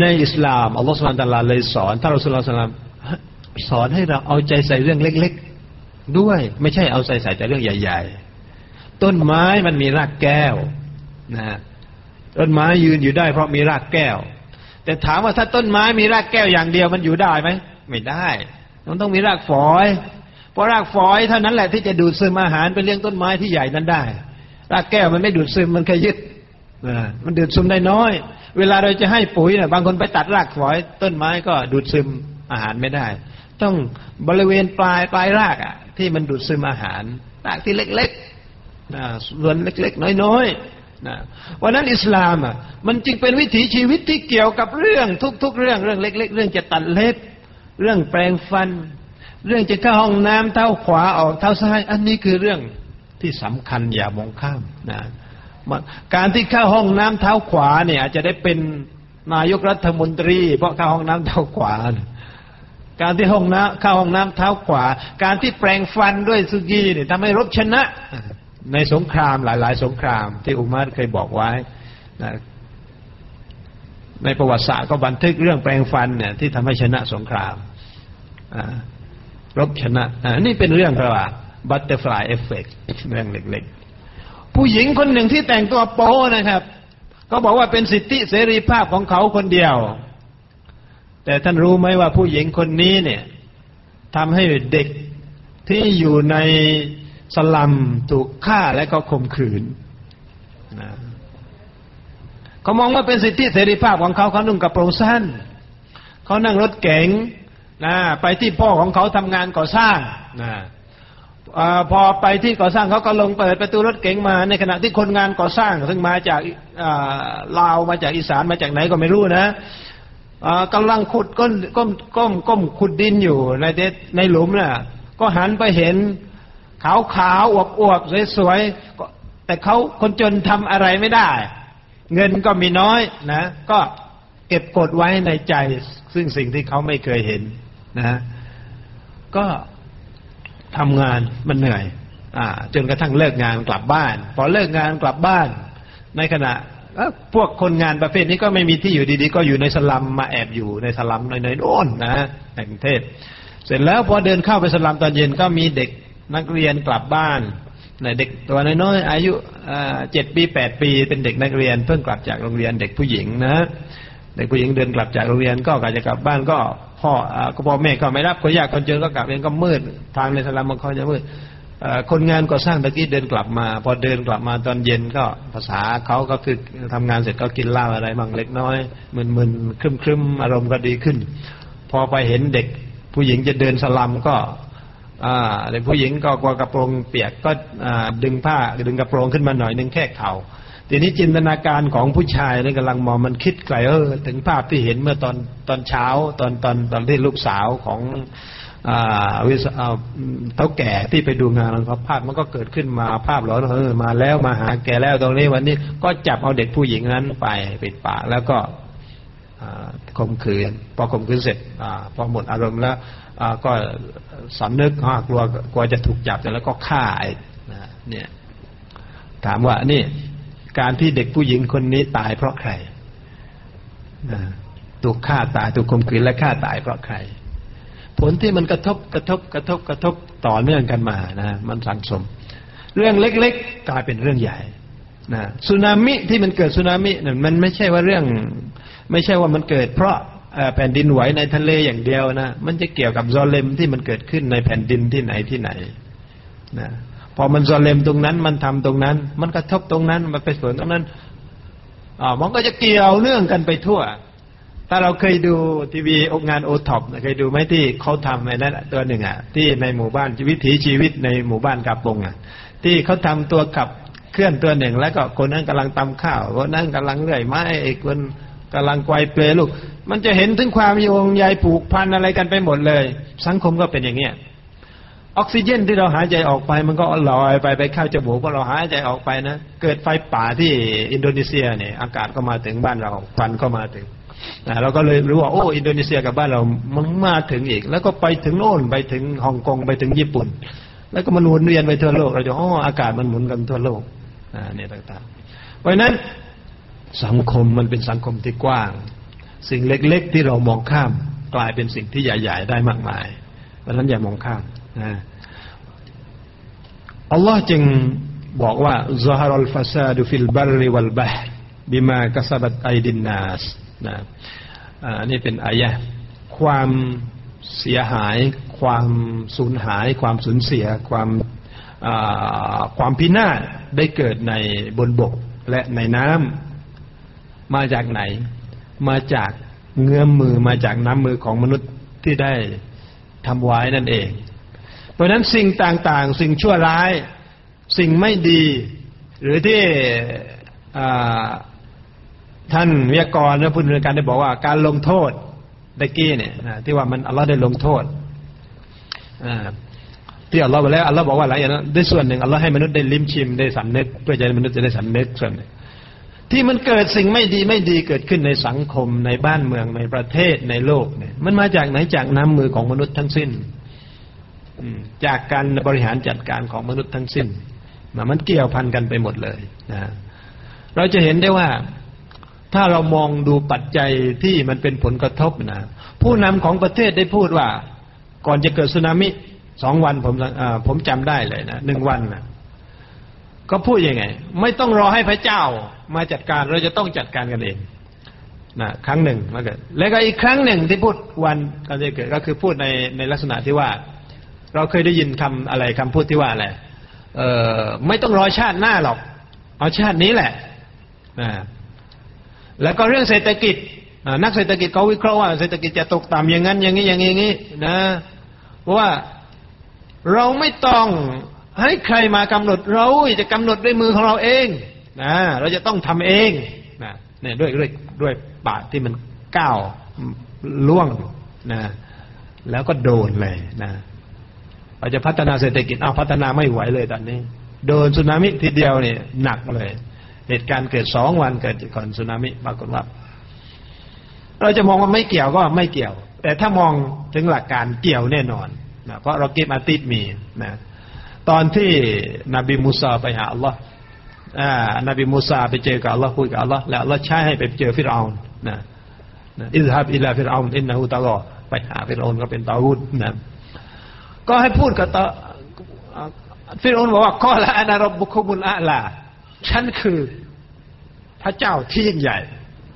ในอิสลามอัลลอฮฺสุลตาลาเลยสอนท่านอัลลอฮฺสลามสอนให้เราเอาใจใส่เรื่องเล็ก ๆ ด้วย ไม่ใช่เอาใจใส่แต่เรื่องใหญ่ ๆ ต้นไม้มันมีรากแก้วนะต้นไม้ยืนอยู่ได้ เพราะมีรากแก้ว แต่ถามว่าถ้าต้นไม้มีรากแก้วอย่างเดียวมันอยู่ได้ไหมไม่ได้ มันต้องมีรากฝอย เพราะรากฝอยเท่านั้นแหละที่จะดูดซึมอาหารเป็นเรื่องต้นไม้ที่ใหญ่นั้นได้ รากแก้วมันไม่ดูดซึมมันแค่ยึด มันดูดซึมได้น้อย เวลาเราจะให้ปุ๋ยเนี่ยบางคนไปตัดรากฝอยต้นไม้ก็ดูดซึมอาหารไม่ได้ ต้องบริเวณปลายปลายรากอะ ที่มันดูดซึมอาหารรากที่เล็กๆนะส่วนเล็กๆ น้อยๆนะวันนั้นอิสลามอะมันจึงเป็นวิถีชีวิตที่เกี่ยวกับเรื่องทุก ๆ เรื่องเรื่องเล็ก ๆ เรื่องจะตัดเล็บ เรื่องแปรงฟัน เรื่องจะเข้าห้องน้ำเท้าขวาออกเท้าซ้าย อันนี้คือเรื่องที่สำคัญอย่ามองข้ามนะ การที่เข้าห้องน้ำเท้าขวาเนี่ย อาจจะได้เป็นนายกรัฐมนตรี เพราะเข้าห้องน้ำเท้าขวา การที่ห้องน้ำเข้าห้องน้ำเท้าขวา การที่แปลงฟันด้วยสุกี้เนี่ยทำให้รบชนะ ในสงครามหลาย ๆ สงคราม ที่อุมารเคยบอกไว้นะในประวัติศาสตร์ก็บันทึกเรื่องแปรงฟันเนี่ยที่ทำให้ชนะสงครามรบชนะนี่เป็นเรื่องเรียกว่า butterfly effect เรื่องเล็ก ผู้หญิงคนหนึ่งที่แต่งตัวโป้นะครับเขาบอกว่าเป็นสิทธิเสรีภาพของเขาคนเดียว แต่ท่านรู้ไหมว่าผู้หญิงคนนี้เนี่ยทำให้เด็กที่อยู่ในสลัมถูกฆ่าและก็ข่มขืนนะเขามองว่าเป็นสิทธิเสรีภาพของเขาเขานุ่งกระโปรงสั้นเขานั่งรถเก๋งนะไปที่พ่อของเขาทำงานก่อสร้างนะ อพอไปที่ก่อสร้างเขาก็ลงเปิดประตูรถเก๋งมา ในขณะที่คนงานก่อสร้าง ซึ่งมาจากลาวมาจากอีสานมาจากไหนก็ไม่รู้นะกำลังขุดก้มก้มก้มก้มขุดดินอยู่ในในหลุมน่ะ ก็หันไปเห็น ขาวขาวอวบอวบสวยๆแต่เขาคนจนทำอะไรไม่ได้ เงินก็มีน้อยนะ ก็เก็บกดไว้ในใจ ซึ่งสิ่งที่เขาไม่เคยเห็นนะ ก็ ทำงานมันเหนื่อยอ่าจนกระทั่งเลิกงานกลับบ้าน พอเลิกงานกลับบ้าน ในขณะพวกคนงานประเภทนี้ก็ไม่มีที่อยู่ดีๆ ก็อยู่ในสลัมมาแอบอยู่ในสลัมในโน่นนะในกรุงเทพเสร็จแล้วพอเดินเข้าไปสลัมตอนเย็นก็มีเด็กนักเรียนกลับบ้านเด็กตัวน้อยๆอายุเจ็ดปีแปดปี เป็นเด็กนักเรียนเพิ่งกลับจากโรงเรียนเด็กผู้หญิงนะเด็กผู้หญิงเดินกลับจากโรงเรียนก็กะจะกลับบ้านก็ พ่อก็พ่อแม่ก็ไม่รับคนยากคนจนก็กลับเองก็มืดทางในสลัมมันเขาจะมืดคนงานก่อสร้างตะกี้เดินกลับมา พอเดินกลับมาตอนเย็นก็ภาษาเขาก็คือทำงานเสร็จก็กินเหล้าอะไรบางเล็กน้อยมึนๆครึมๆอารมณ์ก็ดีขึ้น พอไปเห็นเด็ก ผู้หญิงจะเดินสลัมก็เด็กผู้หญิงก็กลัวกระโปรงเปียกก็ดึงผ้าดึงกระโปรงขึ้นมาหน่อยนึงแค่เข่า ทีนี้จินตนาการของผู้ชายนี่กำลังมองมันคิดไกลเออถึงภาพที่เห็นเมื่อตอนตอนเช้าตอนตอนตอนที่ลูกสาวของอาวิศเท่าแก่ที่ไปดูงานของเขาภาพมันก็เกิดขึ้นมาภาพหลอนเออมาแล้วมาหาแกแล้วตรงนี้วันนี้ก็จับเอาเด็กผู้หญิงนั้นไปปิดปากแล้วก็ข่มขืนพอข่มขืนเสร็จอพอหมดอารมณ์แล้วก็สำนึกกลัวกลัวจะถูกจับแล้วก็ฆ่าเนี่ยถามว่านี่ การที่เด็กผู้หญิงคนนี้ตายเพราะใครถูกฆ่าตายถูกข่มขืนและฆ่าตายเพราะใคร ผลที่มันกระทบกระทบกระทบกระทบต่อเนื่องกันมานะมันสังสม เรื่องเล็กๆกลายเป็นเรื่องใหญ่นะสึนามิที่มันเกิดสึนามิเนี่ยมันไม่ใช่ว่าเรื่อง ไม่ใช่ว่ามันเกิด เพราะแผ่นดินไหวในทะเลอย่างเดียวนะมันจะเกี่ยวกับซอลิมที่มันเกิดขึ้นในแผ่นดินที่ไหนที่ไหนนะ พอมันซอลิมตรงนั้น มันทำตรงนั้น มันกระทบตรงนั้น มันไปสวนตรงนั้นอ่ามันก็จะเกี่ยวเนื่องกันไปทั่ว ถ้าเราเคยดูทีวีองานโอท็อปเคยดูไหมที่เขาทำไอ้นั้นตัวหนึ่งอะ ที่ในหมู่บ้านวิถีชีวิตในหมู่บ้านกำปงอะ ที่เขาทำตัวขับเคลื่อนตัวหนึ่ง แล้วก็คนนั้นกำลังตำข้าวคนนั้นกำลังเลื่อยไม้อีกคนกำลังไกวเปลลูก มันจะเห็นถึงความโยงใยผูกพันอะไรกันไปหมดเลย สังคมก็เป็นอย่างเงี้ย ออกซิเจนที่เราหายใจออกไป มันก็ลอยไปไปเข้าจมูกก็เราหายใจออกไปนะเกิดไฟป่าที่อินโดนีเซียเนี่ย อากาศก็มาถึงบ้านเราควันก็มาถึงนะเราก็เลยรู้ว่าโอ้อินโดนีเซียกับบ้านเรามันมาถึงอีก แล้วก็ไปถึงโน่นไปถึงฮ่องกงไปถึงญี่ปุ่น แล้วก็มันวนเวียนไปทั่วโลกเราจะอ๋ออากาศมันหมุนกันทั่วโลกอ่าเนี่ยต่างๆ เพราะนั้นสังคมมันเป็นสังคมที่กว้าง สิ่งเล็ก ๆ ที่เรามองข้ามกลายเป็นสิ่งที่ใหญ่ ๆ ได้มากมายเพราะนั้นอย่ามองข้าม อัลลอฮ์จึงบอกว่าซาฮารัลฟาซาดุฟิลบาริวัลบาห์บิมากษับัตไอดินนาสนะอันนี้เป็นอายะความเสียหาย ความสูญหาย ความสูญเสีย ความความพินาศได้เกิดในบนบกและในน้ำมาจากไหน มาจากเงื้อมมือมาจากน้ำมือของมนุษย์ที่ได้ทำไว้นั่นเอง เพราะนั้นสิ่งต่างๆ สิ่งชั่วร้าย สิ่งไม่ดี หรือที่ท่านวิทยากรและผู้ดำเนินการได้บอกว่าการลงโทษตะกี้เนี่ยที่ว่ามันอัลลอฮ์ได้ลงโทษที่อัลลอฮ์บอกแล้วอัลลอฮ์บอกว่าอะไรอย่างนั้นด้วยส่วนหนึ่งอัลลอฮ์ให้มนุษย์ได้ลิ้มชิมได้สำนึกเพื่อจะมนุษย์จะได้สำนึกส่วนหนึ่งที่มันเกิดสิ่งไม่ดีไม่ดีเกิดขึ้นในสังคมในบ้านเมืองในประเทศในโลกเนี่ยมันมาจากไหนจากน้ำมือของมนุษย์ทั้งสิ้น จากการบริหารจัดการของมนุษย์ทั้งสิ้นมันเกี่ยวพันกันไปหมดเลยนะเราจะเห็นได้ว่าถ้าเรามองดูปัจจัยที่มันเป็นผลกระทบนะผู้นำของประเทศได้พูดว่า ก่อนจะเกิดสึนามิสองวันผมผมจำได้เลยนะหนึ่งวันนะก็พูดยังไง ไม่ต้องรอให้พระเจ้ามาจัดการเราจะต้องจัดการกันเองนะครั้งหนึ่งมาเกิดแล้วก็อีกครั้งหนึ่งที่พูดวันก่อนจะเกิดก็คือพูดในในลักษณะที่ว่า เราเคยได้ยินคำอะไรคำพูดที่ว่าอะไรเออไม่ต้องรอชาติหน้าหรอก เอาชาตินี้แหละนะแล้วก็เรื่องเศรษฐกิจนักเศรษฐกิจเขาวิเคราะห์ว่าเศรษฐกิจจะตกต่ำอย่างนั้น อย่างนี้อย่างนี้อย่างนี้นะเพราะว่าเราไม่ต้องให้ใครมากำหนดเราจะกำหนดด้วยมือของเราเองนะเราจะต้องทำเองนะเนี่ยด้วยด้วยด้วยปากที่มันก้าวล่วงนะแล้วก็โดนเลยนะ เราจะพัฒนาเศรษฐกิจเอาพัฒนาไม่ไหวเลยตอนนี้ โดนสึนามิทีเดียวเนี่ยหนักเลย เหตุการณ์เกิดสองวันเกิดก่อนสึนามิปรากฏว่าเราจะมองว่าไม่เกี่ยวก็ไม่เกี่ยว แต่ถ้ามองถึงหลักการเกี่ยวแน่นอนนะเพราะเราเก็บอาติดมีนะตอนที่นบีมูซาไปหาอัลลอฮ์นบีมูซาไปเจอกับอัลลอฮ์คุยกับอัลลอฮ์แล้วอัลลอฮ์ใช้ให้ไปเจอฟิรเอานนะอิสฮับอิลาฟิรเอานอินนะฮูตะลอไปหาฟิรเอานก็เป็นตาวุฒนะ ก็ให้พูดกับตาฟิรเอนบอกว่าข้อละอนารบบุคุมุลอาลา ฉันคือพระเจ้าที่ยิ่งใหญ่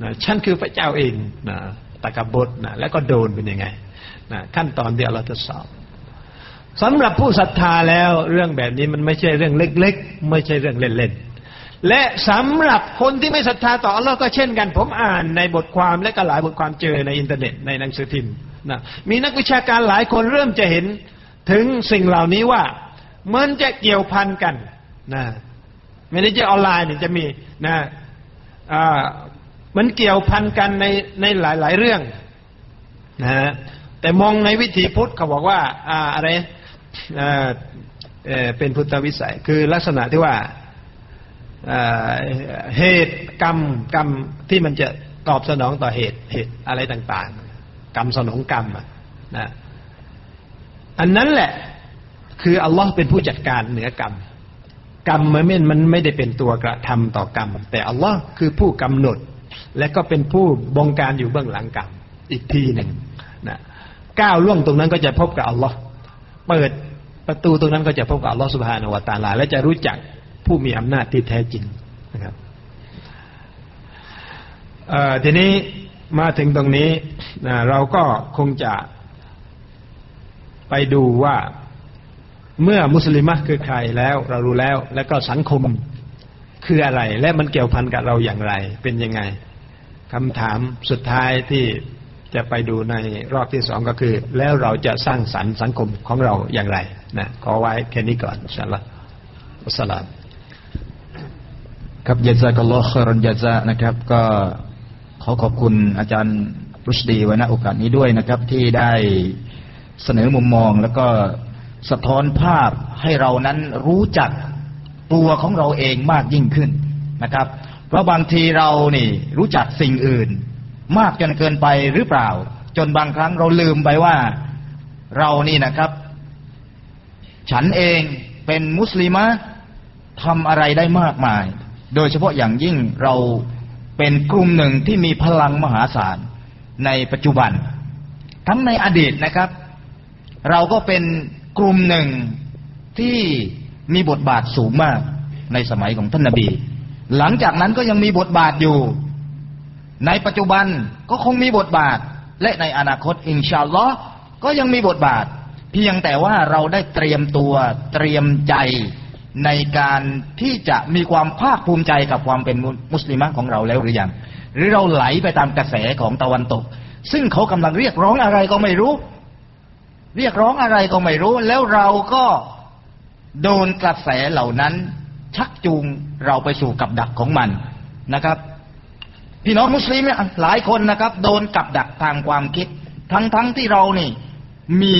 นะฉันคือพระเจ้าเองนะตะกบดนะแล้วก็โดนเป็นยังไงนะขั้นตอนที่เราทดสอบสำหรับผู้ศรัทธาแล้วเรื่องแบบนี้มันไม่ใช่เรื่องเล็ก ๆ ไม่ใช่เรื่องเล่นๆและสำหรับคนที่ไม่ศรัทธาต่ออัลลอฮ์ก็เช่นกัน ผมอ่านในบทความและก็หลายบทความเจอในอินเทอร์เน็ตในหนังสือพิมพ์นะมีนักวิชาการหลายคนเริ่มจะเห็น ถึงสิ่งเหล่านี้ว่ามันจะเกี่ยวพันกันนะไม่ได้จะออนไลน์เนี่ยจะมีนะอ่ามันเกี่ยวพันกันในในหลาย ๆ เรื่องนะฮะแต่มองในวิถีพุทธเขาบอกว่าอ่าอะไรอ่าเออเป็นพุทธวิสัย คือลักษณะที่ว่าเหตุกรรมกรรมที่มันจะตอบสนองต่อเหตุเหตุอะไรต่าง ๆ กรรมสนองกรรมนะ อันนั้นแหละ คืออัลลอฮ์เป็นผู้จัดการเหนือกรรม กรรมมันไม่มันไม่ได้เป็นตัวกระทำต่อกรรม แต่อัลลอฮ์คือผู้กำหนด และก็เป็นผู้บงการอยู่เบื้องหลังกรรม อีกทีหนึ่งนะก้าวล่วงตรงนั้นก็จะพบกับอัลลอฮ์เปิดประตูตรงนั้นก็จะพบกับอัลลอฮ์สุบฮานาวตาลา และจะรู้จักผู้มีอำนาจที่แท้จริงนะครับทีนี้มาถึงตรงนี้เราก็คงจะ ไปดูว่าเมื่อมุสลิมคือใครแล้ว เรารู้แล้ว แล้วก็สังคมคืออะไร และมันเกี่ยวพันกับเราอย่างไร เป็นยังไงคำถามสุดท้ายที่จะไปดูในรอบที่สองก็คือ แล้วเราจะสร้างสรรค์สังคมของเราอย่างไรนะขอไว้แค่นี้ก่อนอัลลอฮฺอัสสลามครับยาซากัลลอฮ์รอนยาซานะครับ ก็ขอขอบคุณอาจารย์รุชดีไว้ณโอกาสนี้ด้วยนะครับ ที่ได้ เสนอมุมมองแล้วก็สะท้อนภาพให้เรานั้นรู้จักตัวของเราเองมากยิ่งขึ้นนะครับ เพราะบางทีเรานี่รู้จักสิ่งอื่น มากจนเกินไปหรือเปล่า จนบางครั้งเราลืมไปว่าเรานี่นะครับ ฉันเองเป็นมุสลิมะทำอะไรได้มากมาย โดยเฉพาะอย่างยิ่งเราเป็นกลุ่มหนึ่งที่มีพลังมหาศาลในปัจจุบัน ทั้งในอดีตนะครับ เราก็เป็นกลุ่มหนึ่งที่มีบทบาทสูงมากในสมัยของท่านนบี หลังจากนั้นก็ยังมีบทบาทอยู่ ในปัจจุบันก็คงมีบทบาท และในอนาคตอินชาอัลลอฮ์ก็ยังมีบทบาท เพียงแต่ว่าเราได้เตรียมตัวเตรียมใจในการที่จะมีความภาคภูมิใจกับความเป็นมุสลิมของเราแล้วหรือยัง หรือเราไหลไปตามกระแสของตะวันตก ซึ่งเขากำลังเรียกร้องอะไรก็ไม่รู้ เรียกร้องอะไรก็ไม่รู้ แล้วเราก็โดนกระแสเหล่านั้น ชักจูงเราไปสู่กับดักของมันนะครับ พี่น้องมุสลิมเนี่ยหลายคนนะครับ โดนกับดักทางความคิด ทั้งๆทที่เรานี่มี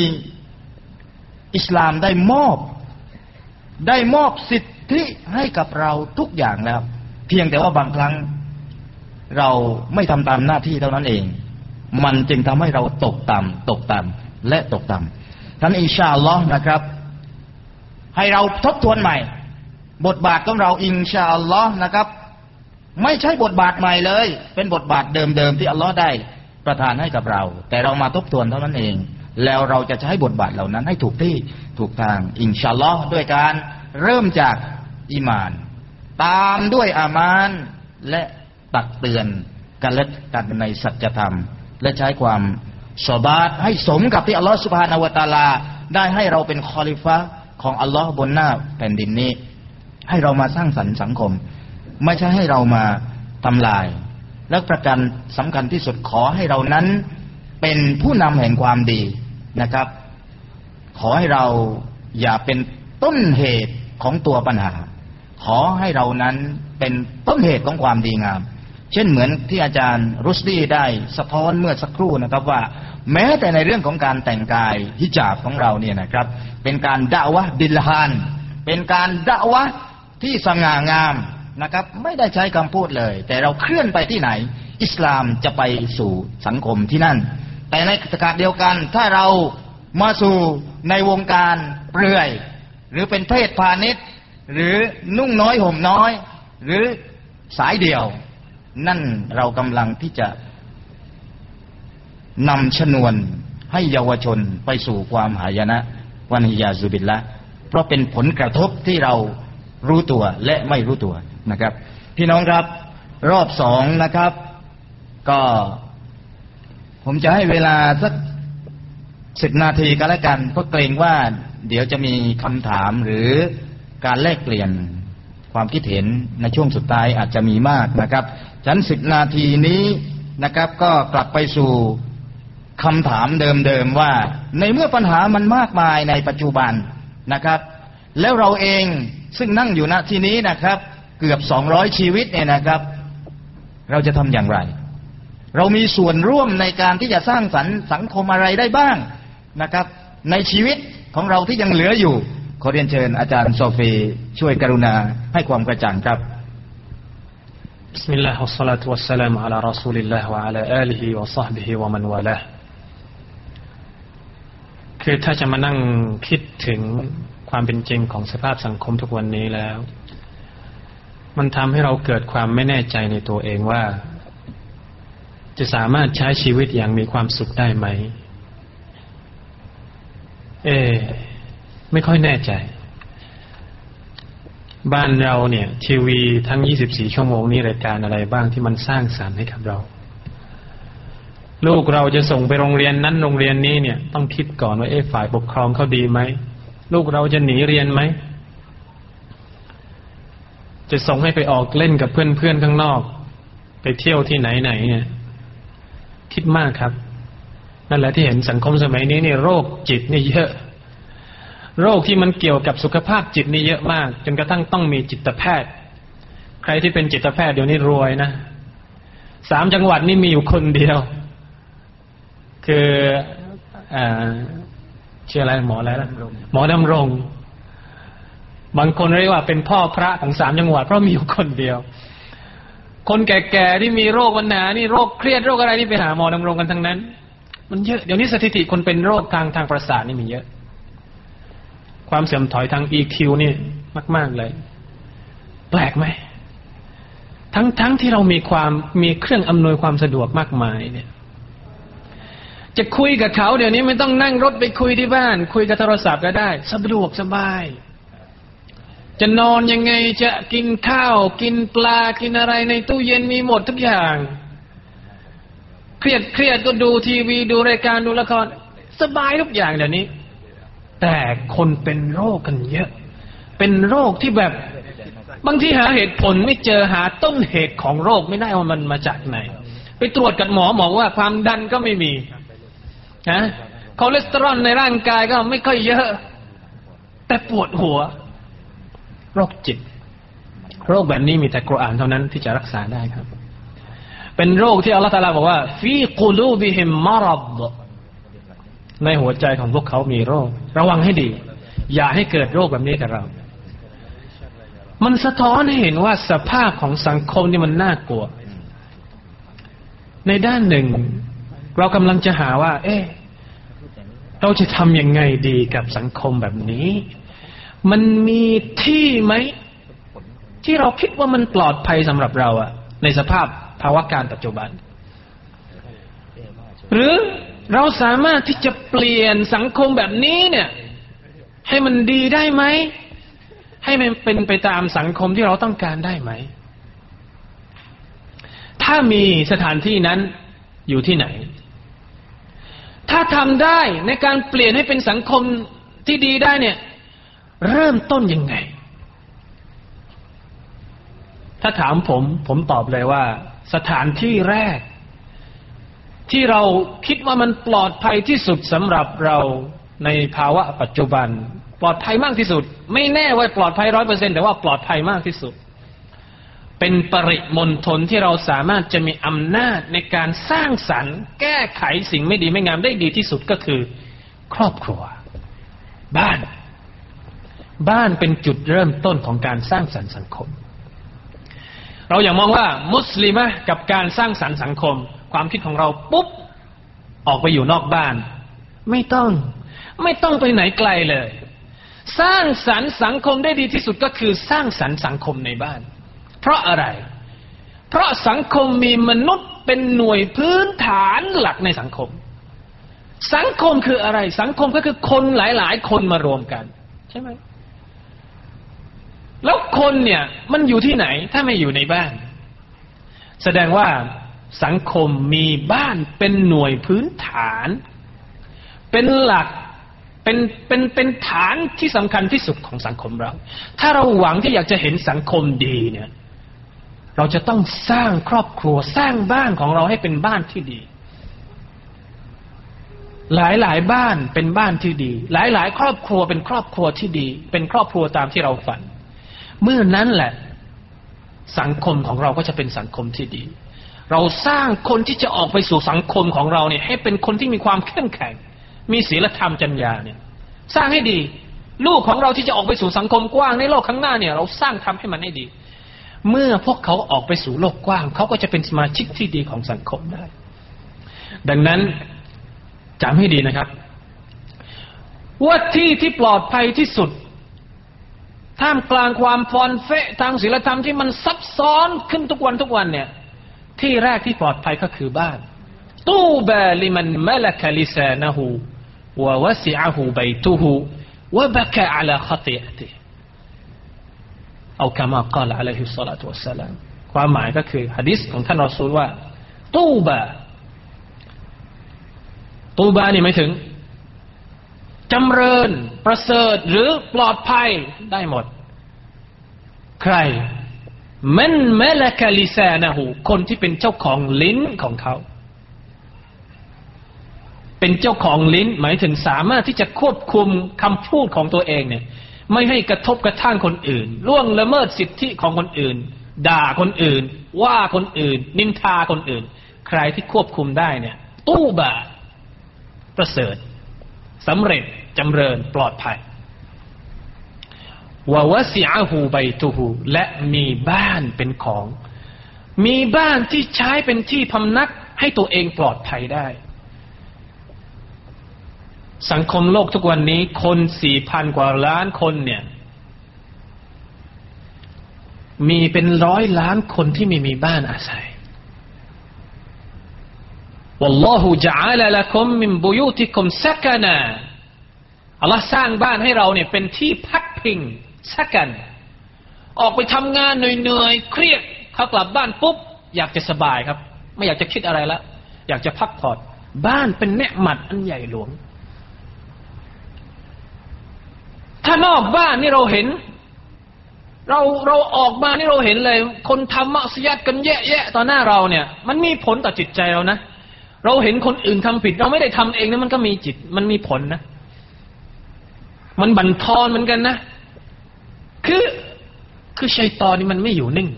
อิสลามได้มอบ ได้มอบสิทธิให้กับเราทุกอย่างแล้ว เพียงแต่ว่าบางครั้ง เราไม่ทำตามหน้าที่เท่านั้นเอง มันจึงทำให้เราตกต่ำตกต่ำ และตกต่ำท่านอินชาอัลลอฮ์นะครับ ให้เราทบทวนใหม่ บทบาทของเราอินชาอัลลอฮ์นะครับ ไม่ใช่บทบาทใหม่เลย เป็นบทบาทเดิมๆที่อัลลอฮ์ได้ประทานให้กับเรา แต่เรามาทบทวนเท่านั้นเอง แล้วเราจะใช้บทบาทเหล่านั้นให้ถูกที่ถูกทางอินชาอัลลอฮ์ด้วยการเริ่มจากอีมาน ตามด้วยอามานและตักเตือนกันและกันในสัจธรรม และใช้ความ สบาตให้สมกับที่อัลลอฮฺสุบฮานาวตาลา ได้ให้เราเป็นคอลิฟะของอัลลอฮ์บนหน้าแผ่นดินนี้ ให้เรามาสร้างสรรค์สังคม ไม่ใช่ให้เรามาทำลาย และประการสำคัญที่สุดขอให้เรานั้นเป็นผู้นำแห่งความดีนะครับ ขอให้เราอย่าเป็นต้นเหตุของตัวปัญหา ขอให้เรานั้นเป็นต้นเหตุของความดีงาม เช่นเหมือนที่อาจารย์รุสดีได้สะท้อนเมื่อสักครู่นะครับว่า แม้แต่ในเรื่องของการแต่งกายฮิจาบของเราเนี่ยนะครับ เป็นการด่าวะดิลฮานเป็นการด่าวะที่สง่างามนะครับ ไม่ได้ใช้คำพูดเลย แต่เราเคลื่อนไปที่ไหน อิสลามจะไปสู่สังคมที่นั่น แต่ในขณะเดียวกันถ้าเรามาสู่ในวงการเปลือย หรือเป็นเพศพาณิชย์ หรือนุ่งน้อยห่มน้อย หรือสายเดี่ยว นั่นเรากำลังที่จะนำชนวนให้เยาวชนไปสู่ความหายนะวันฮิยาซุบิลละเพราะเป็นผลกระทบที่เรารู้ตัวและไม่รู้ตัวนะครับ พี่น้องครับ รอบสองนะครับ ก็ ผมจะให้เวลาสักสิบนาทีก็แล้วกันเพราะเกรงว่า เดี๋ยวจะมีคำถามหรือการแลกเปลี่ยนความคิดเห็นในช่วงสุดท้ายอาจจะมีมากนะครับ ฉันสิบนาทีนี้นะครับ ก็กลับไปสู่คำถามเดิมๆว่า ในเมื่อปัญหามันมากมายในปัจจุบันนะครับ แล้วเราเองซึ่งนั่งอยู่ณที่นี้นะครับ เกือบสองร้อยชีวิตเนี่ยนะครับ เราจะทำอย่างไร เรามีส่วนร่วมในการที่จะสร้างสรรค์สังคมอะไรได้บ้างนะครับ ในชีวิตของเราที่ยังเหลืออยู่ขอเรียนเชิญอาจารย์โซฟีช่วยกรุณาให้ความกระจ่างครับ بسم الله والصلاة والسلام على رسول الله وعلى آله وصحبه ومن والاه คือถ้าจะมานั่งคิดถึงความเป็นจริงของสภาพสังคมทุกวันนี้แล้ว มันทำให้เราเกิดความไม่แน่ใจในตัวเองว่า จะสามารถใช้ชีวิตอย่างมีความสุขได้ไหม เอ ไม่ค่อยแน่ใจ บ้านเราเนี่ย ทีวีทั้ง 24 ชั่วโมงนี้รายการอะไรบ้างที่มันสร้างสารรค์ให้กับเรา ลูกเราจะส่งไปโรงเรียนนั้นโรงเรียนนี้เนี่ย ต้องคิดก่อนว่าเอ๊ะฝ่ายปกครองเขาดีไหมลูกเราจะหนีเรียนไหมจะส่งให้ไปออกเล่นกับเพื่อนๆข้างนอก ไปเที่ยวที่ไหนไหนเนี่ย คิดมากครับ นั่นแหละที่เห็นสังคมสมัยนี้เนี่ยโรคจิตนี่เยอะ โรคที่มันเกี่ยวกับสุขภาพจิตนี่เยอะมาก จนกระทั่งต้องมีจิตแพทย์ ใครที่เป็นจิตแพทย์เดี๋ยวนี้รวยนะสามจังหวัดนี่มีอยู่คนเดียว คืออ่าชื่ออะไรหมออะไรนะหมอดำรง บางคนเรียกว่าเป็นพ่อพระของสามจังหวัดเพราะมีอยู่คนเดียว คนแก่ๆที่มีโรควันหนานี่โรคเครียดโรคอะไรนี่ไปหาหมอดำรงกันทั้งนั้น มันเยอะเดี๋ยวนี้สถิติคนเป็นโรคทางทางประสาทนี่มีเยอะ ความเสื่อมถอยทาง EQ นี่มาก ๆเลย แปลกไหมทั้งทั้งที่เรามีความมีเครื่องอำนวยความสะดวกมากมายเนี่ย จะคุยกับเขาเดี๋ยวนี้ไม่ต้องนั่งรถไปคุยที่บ้าน คุยกับโทรศัพท์ก็ได้ สะดวกสบาย จะนอนยังไงจะกินข้าว กินปลากินอะไรในตู้เย็นมีหมดทุกอย่าง เครียดเครียดก็ดูทีวีดูรายการดูละคร สบายทุกอย่างเดี๋ยวนี้ แต่คนเป็นโรคกันเยอะ เป็นโรคที่แบบ บางทีหาเหตุผลไม่เจอหาต้นเหตุของโรคไม่ได้ว่ามันมาจากไหน ไปตรวจกับหมอหมอว่าความดันก็ไม่มีนะคอเลสเตอรอลในร่างกายก็ไม่ค่อยเยอะ แต่ปวดหัว โรคจิต โรคแบบนี้มีแต่กุรอานเท่านั้นที่จะรักษาได้ครับ เป็นโรคที่อัลลอฮฺตาลาบอกว่าفي قلوبهم مرضด ในหัวใจของพวกเขามีโรค ระวังให้ดี อย่าให้เกิดโรคแบบนี้กับเรา มันสะท้อนให้เห็นว่าสภาพของสังคมนี่มันน่ากลัว ในด้านหนึ่ง เรากำลังจะหาว่า เอ๊ะเราจะทำยังไงดีกับสังคมแบบนี้ มันมีที่ไหม ที่เราคิดว่ามันปลอดภัยสำหรับเราอะในสภาพภาวะการปัจจุบัน หรือ เราสามารถที่จะเปลี่ยนสังคมแบบนี้เนี่ย ให้มันดีได้ไหม ให้มันเป็นไปตามสังคมที่เราต้องการได้ไหม ถ้ามีสถานที่นั้นอยู่ที่ไหน ถ้าทำได้ในการเปลี่ยนให้เป็นสังคมที่ดีได้เนี่ย เริ่มต้นยังไง ถ้าถามผม ผมตอบเลยว่า สถานที่แรก ที่เราคิดว่ามันปลอดภัยที่สุดสำหรับเราในภาวะปัจจุบัน ปลอดภัยมากที่สุด ไม่แน่ว่าปลอดภัยร้อยเปอร์เซ็นแต่ว่าปลอดภัยมากที่สุด เป็นปริมณฑลที่เราสามารถจะมีอำนาจในการสร้างสรรค์ แก้ไขสิ่งไม่ดีไม่งามได้ดีที่สุดก็คือ ครอบครัว บ้าน บ้านเป็นจุดเริ่มต้นของการสร้างสรรค์สังคม เราอย่างมองว่ามุสลิมะกับการสร้างสรรค์สังคม ความคิดของเราปุ๊บ ออกไปอยู่นอกบ้าน ไม่ต้อง ไม่ต้องไปไหนไกลเลย สร้างสรรค์สังคมได้ดีที่สุดก็คือสร้างสรรค์สังคมในบ้าน เพราะอะไร เพราะสังคมมีมนุษย์เป็นหน่วยพื้นฐานหลักในสังคม สังคมคืออะไร สังคมก็คือคนหลาย ๆ คนมารวมกัน ใช่ไหมแล้วคนเนี่ย มันอยู่ที่ไหน ถ้าไม่อยู่ในบ้าน แสดงว่า สังคมมีบ้านเป็นหน่วยพื้นฐาน เป็นหลักเป็นเป็นเป็นฐานที่สำคัญที่สุดของสังคมเรา ถ้าเราหวังที่อยากจะเห็นสังคมดีเนี่ย เราจะต้องสร้างครอบครัวสร้างบ้านของเราให้เป็นบ้านที่ดี หลายหลายบ้านเป็นบ้านที่ดี หลายหลายครอบครัวเป็นครอบครัวที่ดี เป็นครอบครัวตามที่เราฝัน เมื่อนั้นแหละ สังคมของเราก็จะเป็นสังคมที่ดี เราสร้างคนที่จะออกไปสู่สังคมของเราเนี่ย ให้เป็นคนที่มีความเข้มแข็ง มีศีลธรรมจัญญาเนี่ย สร้างให้ดี ลูกของเราที่จะออกไปสู่สังคมกว้างในโลกข้างหน้าเนี่ย เราสร้างทำให้มันให้ดี เมื่อพวกเขาออกไปสู่โลกกว้าง เขาก็จะเป็นสมาชิกที่ดีของสังคมได้ ดังนั้นจำให้ดีนะครับว่าที่ที่ปลอดภัยที่สุด ท่ามกลางความฟอนเฟะทางศีลธรรมที่มันซับซ้อนขึ้นทุกวันทุกวันเนี่ย ที่แรกที่ปลอดภัยก็คือบ้าน ตูบาลิมันมลกลิซานะฮูวะวะซิอะฮูบยตุฮูวะบะกะอะลาขติอะติเอาคำว่ากล่าวอะลัยฮิสซาลาตุวัสลามความหมายก็คือหะดิษของท่านรอซูลว่า ตูบาตูบานี่หมายถึงจำเริญ ประเสริฐหรือปลอดภัยได้หมด ใคร มันมลกลิซานะหูคนที่เป็นเจ้าของลิ้นของเขา เป็นเจ้าของลิ้น หมายถึงสามารถที่จะควบคุมคำพูดของตัวเองเนี่ย ไม่ให้กระทบกระทั่งคนอื่น ล่วงละเมิดสิทธิของคนอื่น ด่าคนอื่น ว่าคนอื่น นินทาคนอื่น ใครที่ควบคุมได้เนี่ย ตู้บาประเสริฐสำเร็จจำเริญปลอดภัย วาวสิอาหูใบตูหูและมีบ้านเป็นของ มีบ้านที่ใช้เป็นที่พำนักให้ตัวเองปลอดภัยได้ สังคมโลกทุกวันนี้คนสี่พันกว่าล้านคนเนี่ย มีเป็นร้อยล้านคนที่ไม่มีบ้านอาศัย والله جعل لكم من بيوتكم سكنا อัลลอฮ์สร้างบ้านให้เราเนี่ยเป็นที่พักพิง สักกัน ออกไปทำงานเหนื่อยๆ เครียดเขากลับบ้านปุ๊บ อยากจะสบายครับ ไม่อยากจะคิดอะไรแล้วอยากจะพักผ่อนบ้านเป็นเนืหมัดอันใหญ่หลวง ถ้านอกบ้านนี่เราเห็น เราเราออกมานี่เราเห็นเลย คนทำมัสยิดกันแย่ๆต่อหน้าเราเนี่ย มันมีผลต่อจิตใจเรานะเราเห็นคนอื่นทำผิด เราไม่ได้ทำเองนะมันก็มีจิต มันมีผลนะ มันบั่นทอนเหมือนกันนะ คือคือชัยตอนนี่มันไม่อยู่นิ่ง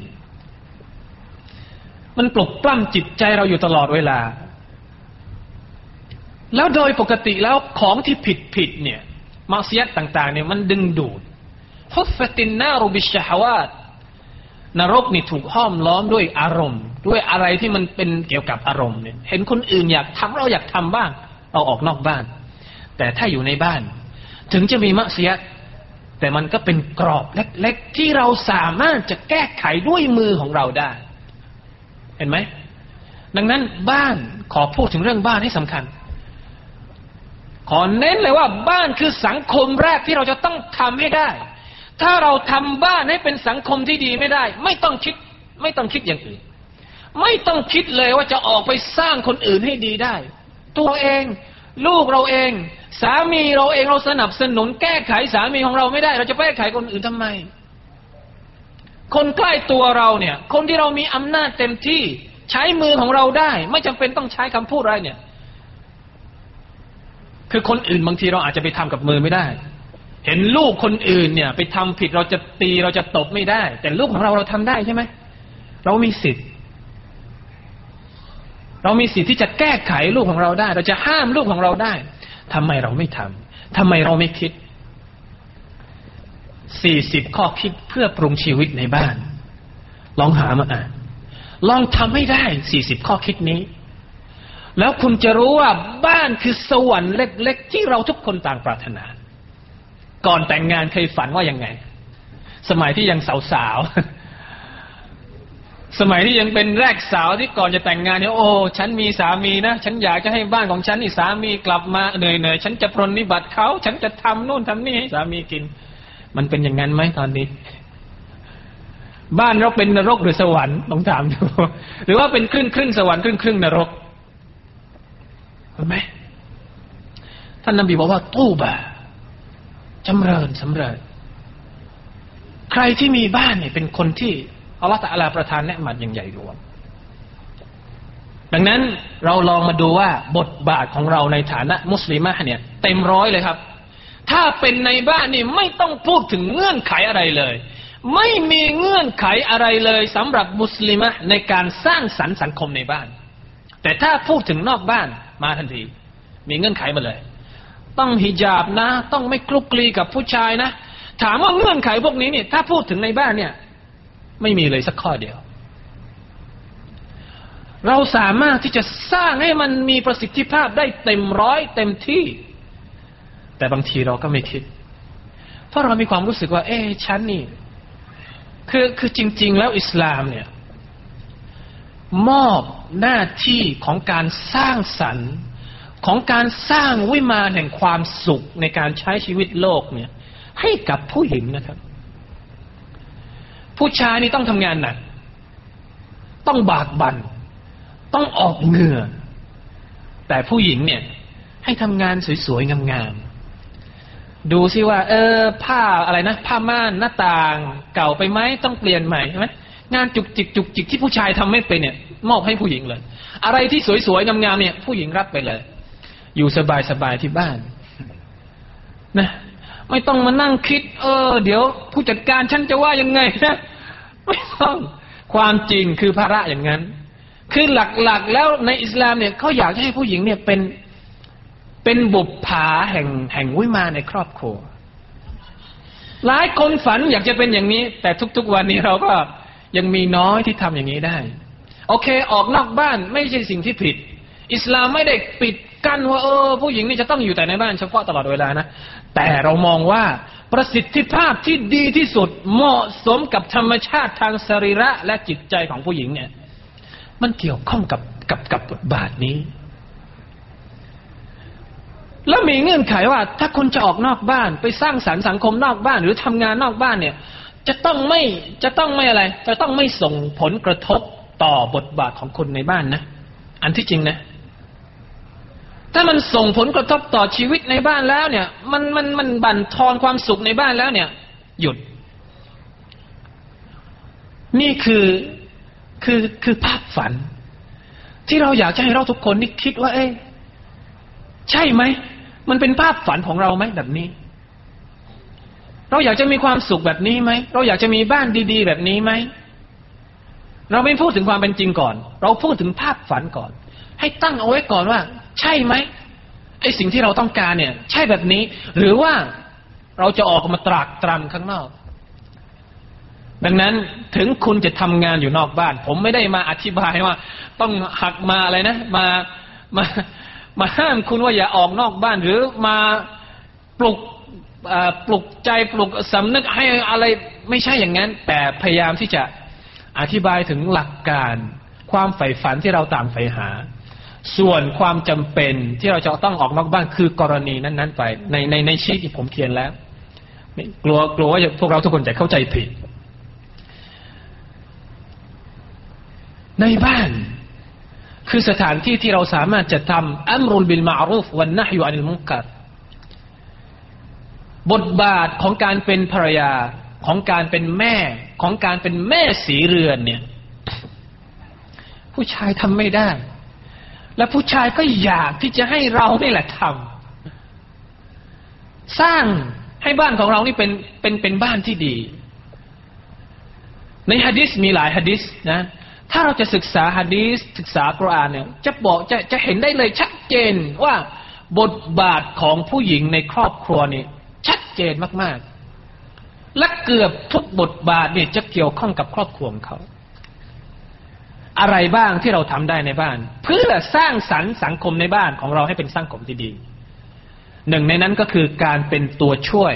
มันปลุกปล้ำจิตใจเราอยู่ตลอดเวลา แล้วโดยปกติแล้วของที่ผิดผิดเนี่ยมาเสียต่าง ๆ เนี่ยมันดึงดูดฮุฟตินนารูบิชฮาวาตนรกนี่ถูกห้อมล้อมด้วยอารมณ์ ด้วยอะไรที่มันเป็นเกี่ยวกับอารมณ์เนี่ย เห็นคนอื่นอยากทำเราอยากทำบ้าง เราออกนอกบ้าน แต่ถ้าอยู่ในบ้าน ถึงจะมีมะเสีย แต่มันก็เป็นกรอบเล็ก ๆ ที่เราสามารถจะแก้ไขด้วยมือของเราได้ เห็นไหม ดังนั้นบ้านขอพูดถึงเรื่องบ้านให้สำคัญ ขอเน้นเลยว่าบ้านคือสังคมแรกที่เราจะต้องทำให้ได้ ถ้าเราทำบ้านให้เป็นสังคมที่ดีไม่ได้ ไม่ต้องคิด ไม่ต้องคิดอย่างอื่น ไม่ต้องคิดเลยว่าจะออกไปสร้างคนอื่นให้ดีได้ ตัวเอง ลูกเราเอง สามีเราเองเราสนับสนุน แก้ไขสามีของเราไม่ได้ เราจะไปแก้ไขคนอื่นทำไม คนใกล้ตัวเราเนี่ย คนที่เรามีอำนาจเต็มที่ ใช้มือของเราได้ ไม่จำเป็นต้องใช้คำพูดอะไรเนี่ย คือคนอื่นบางทีเราอาจจะไปทำกับมือไม่ได้ เห็นลูกคนอื่นเนี่ย ไปทำผิดเราจะตีเราจะตบไม่ได้ แต่ลูกของเราเราทำได้ใช่ไหมเรามีสิทธิ์ เรามีสิทธิ์ที่จะแก้ไขลูกของเราได้ เราจะห้ามลูกของเราได้ทำไมเราไม่ทำทำไมเราไม่คิดสี่สิบข้อคิดเพื่อปรุงชีวิตในบ้าน ลองหามาอ่านลองทำให้ได้สี่สิบข้อคิดนี้ แล้วคุณจะรู้ว่าบ้านคือสวรรค์เล็ก ๆ ที่เราทุกคนต่างปรารถนา ก่อนแต่งงานเคยฝันว่ายังไง สมัยที่ยังสาวๆ สมัยที่ยังเป็นแรกสาวที่ก่อนจะแต่งงานเนี่ยโอ้ฉันมีสามีนะฉันอยากจะให้บ้านของฉันนี่สามีกลับมาเหนื่อยๆฉันจะปรนนิบัติเขาฉันจะทำนู่นทำนี่ให้สามีกิน มันเป็นอย่างนั้นไหมตอนนี้ บ้านเราเป็นนรกหรือสวรรค์ต้องถามดูหรือว่าเป็นครึ่งครึ่งสวรรค์ครึ่งครึ่งนรกเห็นไหมท่านนบีบอกว่าตู้บะจำเริญสำเริญใครที่มีบ้านเนี่ยเป็นคนที่ อัลลอฮฺตะลาประทานแนะมัดอย่างใหญ่หลวงดังนั้นเราลองมาดูว่าบทบาทของเราในฐานะมุสลิมะเนี่ย เต็มร้อยเลยครับ ถ้าเป็นในบ้านนี่ไม่ต้องพูดถึงเงื่อนไขอะไรเลย ไม่มีเงื่อนไขอะไรเลยสำหรับมุสลิมะในการสร้างสรรค์สังคมในบ้าน แต่ถ้าพูดถึงนอกบ้านมาทันที มีเงื่อนไขมาเลย ต้องฮิญาบนะ ต้องไม่คลุกคลีกับผู้ชายนะ ถามว่าเงื่อนไขพวกนี้เนี่ยถ้าพูดถึงในบ้านเนี่ย ไม่มีเลยสักข้อเดียว เราสามารถที่จะสร้างให้มันมีประสิทธิภาพได้เต็มร้อยเต็มที่ แต่บางทีเราก็ไม่คิด เพราะเรามีความรู้สึกว่า เอ๊ฉันนี่ คือคือจริง ๆ แล้วอิสลามเนี่ย มอบหน้าที่ของการสร้างสรรค์ของการสร้างวิมานแห่งความสุขในการใช้ชีวิตโลกเนี่ย ให้กับผู้หญิงนะครับ ผู้ชายนี่ต้องทำงานหนัก ต้องบากบัน่น ต้องออกเหงื่อ แต่ผู้หญิงเนี่ย ให้ทำงานสวยๆ งามๆ ดูซิว่า เออ ผ้าอะไรนะ ผ้าม่านหน้าต่าง เก่าไปไหมต้องเปลี่ยนใหม่ใช่ไหมงานจุกจิกจุกจิกที่ผู้ชายทำไม่เป็นเนี่ย มอบให้ผู้หญิงเลย อะไรที่สวยๆ งามๆเนี่ย ผู้หญิงรับไปเลย อยู่สบายๆที่บ้าน นะ ไม่ต้องมานั่งคิด เออ เดี๋ยวผู้จัดการฉันจะว่ายังไงนะไม่ต้องความจริงคือภาระอย่างนั้น คือหลักๆแล้วในอิสลามเนี่ยเขาอยากให้ผู้หญิงเนี่ยเป็นเป็นบุปผาแห่งแห่งวิมาในครอบครัว หลายคนฝันอยากจะเป็นอย่างนี้ แต่ทุกๆวันนี้เราก็ยังมีน้อยที่ทำอย่างนี้ได้ โอเค ออกนอกบ้านไม่ใช่สิ่งที่ผิด อิสลามไม่ได้ปิดกั้นว่าเออผู้หญิงนี่จะต้องอยู่แต่ในบ้านเฉพาะตลอดเวลานะ แต่เรามองว่าประสิทธิภาพที่ดีที่สุดเหมาะสมกับธรรมชาติทางสรีระและจิตใจของผู้หญิงเนี่ย มันเกี่ยวข้องกับกับกับบทบาทนี้ แล้วมีเงื่อนไขว่า ถ้าคุณจะออกนอกบ้านไปสร้างสรรค์สังคมนอกบ้าน หรือทำงานนอกบ้านเนี่ย จะต้องไม่จะต้องไม่อะไร จะต้องไม่ส่งผลกระทบต่อบทบาทของคนในบ้านนะ อันที่จริงนะ ถ้ามันส่งผลกระทบต่อชีวิตในบ้านแล้วเนี่ย มันมันมันบั่นทอนความสุขในบ้านแล้วเนี่ย หยุด นี่คือคือคือภาพฝัน ที่เราอยากจะให้เราทุกคนนี่คิดว่า เอ๊ะใช่ไหมมันเป็นภาพฝันของเราไหมแบบนี้ เราอยากจะมีความสุขแบบนี้ไหมเราอยากจะมีบ้านดี ๆ แบบนี้ไหมเราไม่พูดถึงความเป็นจริงก่อน เราพูดถึงภาพฝันก่อน ให้ตั้งเอาไว้ก่อนว่า ใช่ไหมไอ้สิ่งที่เราต้องการเนี่ย ใช่แบบนี้ หรือว่าเราจะออกมาตรากตรำข้างนอก ดังนั้นถึงคุณจะทำงานอยู่นอกบ้าน ผมไม่ได้มาอธิบายว่า ต้องหักมาอะไรนะ มามามาห้ามคุณว่าอย่าออกนอกบ้าน หรือมาปลุกปลุกใจปลุกสำนึกให้อะไรไม่ใช่อย่างนั้น แต่พยายามที่จะอธิบายถึงหลักการ ความใฝ่ฝันที่เราต่างใฝ่หา ส่วนความจำเป็นที่เราจะต้องออกนอกบ้านคือกรณีนั้นๆไป ในในในชีตที่ผมเขียนแล้วกลัวกลัวว่าพวกเราทุกคนจะเข้าใจผิด ในบ้านคือสถานที่ที่เราสามารถจะทำอัมรุลบิลมารูฟวันนะฮยุอันิลมุกัดบทบาทของการเป็นภรรยาของการเป็นแม่ของการเป็นแม่สีเรือนเนี่ย ผู้ชายทำไม่ได้ และผู้ชายก็อยากที่จะให้เรานี่แหละทำสร้างให้บ้านของเรานี่เป็นเป็นเป็นบ้านที่ดี ในฮะดิษมีหลายฮะดิษนะ ถ้าเราจะศึกษาฮะดีสศึกษากุรอานเนี่ย จะบอกจะจะเห็นได้เลยชัดเจนว่าบทบาทของผู้หญิงในครอบครัวนี่ชัดเจนมาก ๆ และเกือบทุกบทบาทเนี่ยจะเกี่ยวข้องกับครอบครัวของเขา อะไรบ้างที่เราทำได้ในบ้าน เพื่อสร้างสรรค์สังคมในบ้านของเราให้เป็นสังคมที่ดีหนึ่งในนั้นก็คือการเป็นตัวช่วย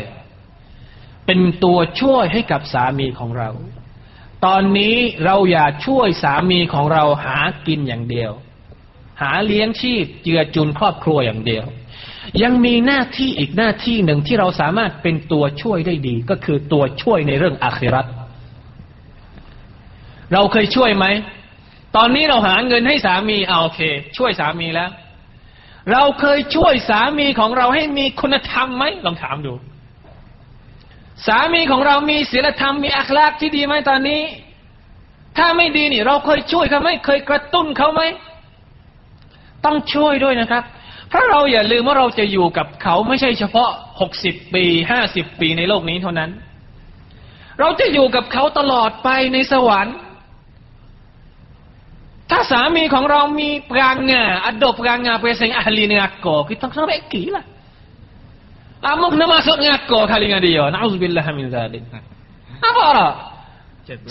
เป็นตัวช่วยให้กับสามีของเรา ตอนนี้เราอย่าช่วยสามีของเราหากินอย่างเดียว หาเลี้ยงชีพเจือจุนครอบครัวอย่างเดียว ยังมีหน้าที่อีกหน้าที่หนึ่งที่เราสามารถเป็นตัวช่วยได้ดี ก็คือตัวช่วยในเรื่องอาคิรัตเราเคยช่วยไหม ตอนนี้เราหาเงินให้สามีเอาโอเค ช่วยสามีแล้ว เราเคยช่วยสามีของเราให้มีคุณธรรมไหมลองถามดู สามีของเรามีศีลธรรมมีอัคลากที่ดีไหมตอนนี้ ถ้าไม่ดีนี่ เราเคยช่วยเขาไหมเคยกระตุ้นเขาไหมต้องช่วยด้วยนะครับเพราะเราอย่าลืมว่าเราจะอยู่กับเขาไม่ใช่เฉพาะหกสิบปีห้าสิบปีในโลกนี้เท่านั้น เราจะอยู่กับเขาตลอดไปในสวรรค์ ถ้าสามีของเรามีปรางงาอดบปรางงาเปเซงอาลีเนกโกคิดต้อง sampai gila Amok na masuk ngako kali dengan dia. Nauzubillah min zalik. Apa ล่ะ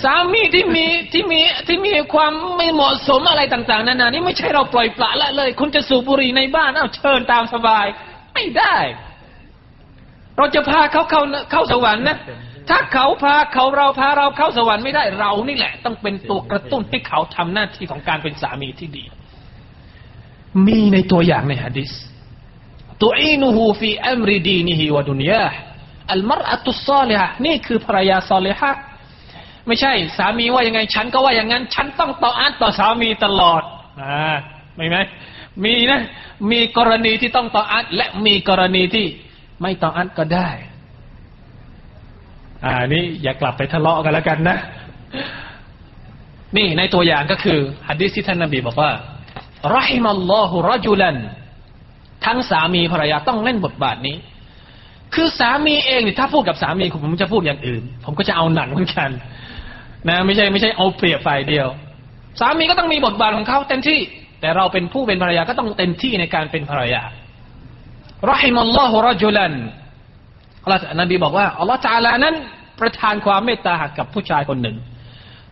สามีที่มีที่มีที่มีความไม่เหมาะสมอะไรต่าง ๆนานานี่ไม่ใช่เราปล่อยปละละเลย คุณจะสูบบุหรี่ในบ้านเอาเชิญตามสบาย ไม่ได้ เราจะพาเขาเข้าเข้าสวรรค์นะ ถ้าเขาพาเขาเราพาเราเข้าสวรรค์ไม่ได้เรานี่แหละ ต้องเป็นตัวกระตุ้นให้เขาทำหน้าที่ของการเป็นสามีที่ดี มีในตัวอย่างในฮะดิษตุอีนูฮูฟีอัมริดีนิฮิวดุนยาอัลมรอัตุซอลิฮะนี่คือภรรยาซอลิฮะไม่ใช่ สามีว่ายังไง ฉันก็ว่าอย่างนั้น ฉันต้องต่ออันต่อสามีตลอดอ่าไม่ไหมมีนะ มีกรณีที่ต้องต่ออันและมีกรณีที่ไม่ต่ออันก็ได้ อ่านี่อย่ากลับไปทะเลาะกันแล้วกันนะ นี่ในตัวอย่างก็คือฮัดดิสที่ท่านนบีบอกว่ารหิมัลลอฮุรจุลันทั้งสามีภรรยาต้องเล่นบทบาทนี้ คือสามีเองเนี่ถ้าพูดกับสามีผมจะพูดอย่างอื่น ผมก็จะเอาหนังเหมือนกัน นะไม่ใช่ไม่ใช่เอาเปรียบฝ่ายเดียว สามีก็ต้องมีบทบาทของเขาเต็มที่ แต่เราเป็นผู้เป็นภรรยาก็ต้องเต็มที่ในการเป็นภรรยารหิมัลลอฮุรจุลัน อัลลอฮฺนบีบอกว่าอัลลอฮฺจาลานั้นประทานความเมตตาหกกับผู้ชายคนหนึ่ง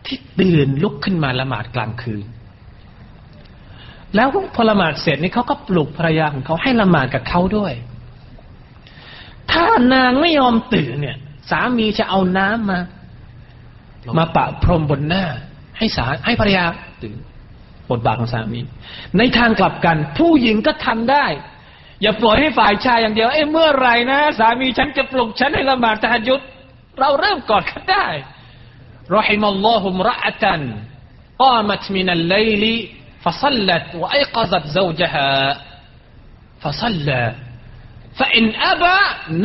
ที่ตื่นลุกขึ้นมาละหมาดกลางคืน แล้วพอละหมาดเสร็จนี่เขาก็ปลุกภรรยาของเขาให้ละหมาดกับเขาด้วย ถ้านางไม่ยอมตื่นเนี่ย สามีจะเอาน้ำมา มาปะพรมบนหน้า ให้สาให้ภรรยาตื่นบทบาทของสามี ในทางกลับกัน ผู้หญิงก็ทำได้ อย่าปล่อยให้ฝ่ายชายอย่างเดียว เอ้เมื่อไรนะ สามีฉันจะปลุกฉันให้ละหมาดตะฮัดยุดเราเริ่มก่อนก็ได้ رحم الله امرأة قامت من الليل فصلت وأيقظت زوجها فصلى فإن أبى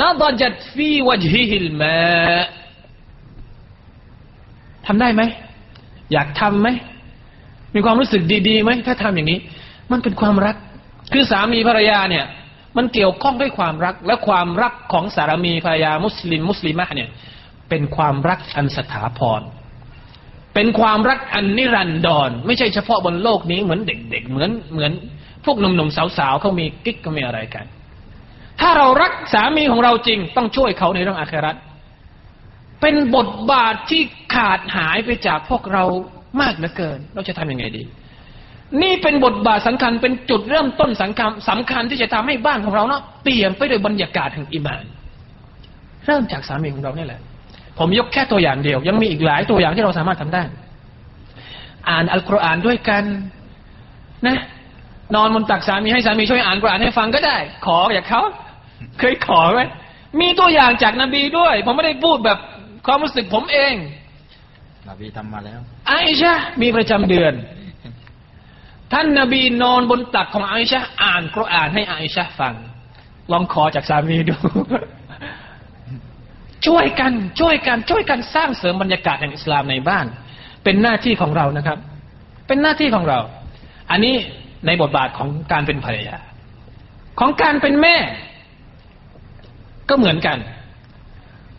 نضجت في وجهه الماء ทำได้ไหม อยากทำไหม มีความรู้สึกดีๆไหม ถ้าทำอย่างนี้ มันเป็นความรัก คือสามีภรรยาเนี่ย มันเกี่ยวข้องด้วยความรักและความรักของสามีภรรยามุสลิมมุสลิมะเนี่ยเป็นความรักอันสถาพร เป็นความรักอันนิรันดร ไม่ใช่เฉพาะบนโลกนี้เหมือนเด็กๆ เหมือนเหมือน พวกหนุ่มๆสาวๆเขามีกิ๊กก็มีอะไรกัน ถ้าเรารักสามีของเราจริง ต้องช่วยเขาในเรื่องอาคราตเป็นบทบาทที่ขาดหายไปจากพวกเรามากเหลือเกิน เราจะทำยังไงดี นี่เป็นบทบาทสำคัญเป็นจุดเริ่มต้นสำคัญสำคัญที่จะทำให้บ้านของเราเนาะเปลี่ยนไปด้วยบรรยากาศแห่งอิมาน เริ่มจากสามีของเราเนี่ยแหละ ผมยกแค่ตัวอย่างเดียว ยังมีอีกหลายตัวอย่างที่เราสามารถทำได้ อ่านอัลกุรอานด้วยกัน นะ นอนบนตักสามีให้สามีช่วยอ่านกุรอานให้ฟังก็ได้ ขออยากเขาเคยขอไหมมีตัวอย่างจากนบีด้วย ผมไม่ได้พูดแบบความรู้สึกผมเองนบีทำมาแล้วไอชะมีประจำเดือน ท่านนบีนอนบนตักของไอชะอ่านกรอานให้ไอชะฟัง ลองขอจากสามีดู ช่วยกัน ช่วยกัน ช่วยกันสร้างเสริมบรรยากาศแห่งอิสลามในบ้าน เป็นหน้าที่ของเรานะครับ เป็นหน้าที่ของเรา อันนี้ในบทบาทของการเป็นภรรยา ของการเป็นแม่ ก็เหมือนกัน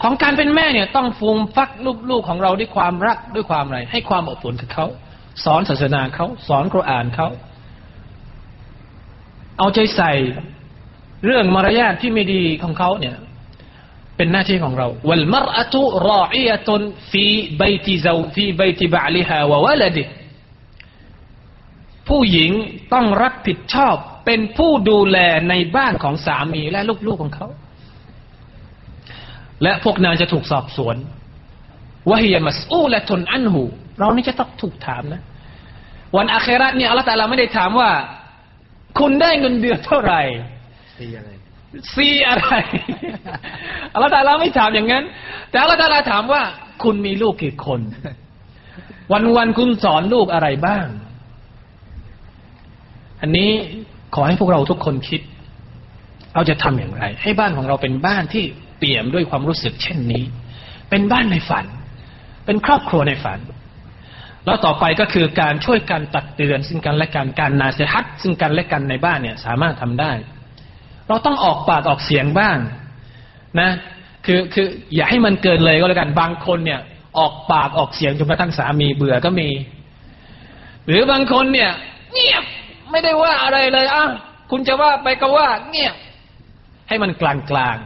ของการเป็นแม่เนี่ย ต้องฟูมฟักลูกๆของเราด้วยความรักด้วยความอะไร ให้ความอบอุ่นกับเขา สอนศาสนาเขาสอนกุรอานเขาเอาใจใส่เรื่องมารยาทที่ไม่ดีของเขาเนี่ย เป็นหน้าที่ของเราวัลมรอะตุรออียตุนฟีบติซาฟีบติบะลิฮาวะวะลดิผู้หญิงต้องรับผิดชอบ เป็นผู้ดูแลในบ้านของสามีและลูกๆของเขา และพวกนางจะถูกสอบสวนวะฮิยมัสอูละตุนอันหู เรานี่จะต้องถูกถามนะ วันอาคราตเนี่ยอัลลอฮฺตะลาไม่ได้ถามว่า คุณได้เงินเดือนเท่าไหร่ซีอะไรซีอะไรอัลลอฮฺตะลาไม่ถามอย่างนั้น แต่อัลลอฮฺตะลาถามว่า คุณมีลูกกี่คน วันวันๆคุณสอนลูกอะไรบ้าง อันนี้ขอให้พวกเราทุกคนคิดเราจะทำอย่างไร ให้บ้านของเราเป็นบ้านที่เปี่ยมด้วยความรู้สึกเช่นนี้ เป็นบ้านในฝัน เป็นครอบครัวในฝัน แล้วต่อไปก็คือการช่วยกันตักเตือนซึ่งกันและกันการนาเซฮัตซึ่งกันและกันในบ้านเนี่ยสามารถทำได้ เราต้องออกปากออกเสียงบ้างนะคือคืออย่าให้มันเกินเลยก็แล้วกันบางคนเนี่ย ออกปากออกเสียงจนกระทั่งสามีเบื่อก็มี หรือบางคนเนี่ยเงียบไม่ได้ว่าอะไรเลยอะคุณจะว่าไปก็ว่าเงียบให้มันกลางกลาง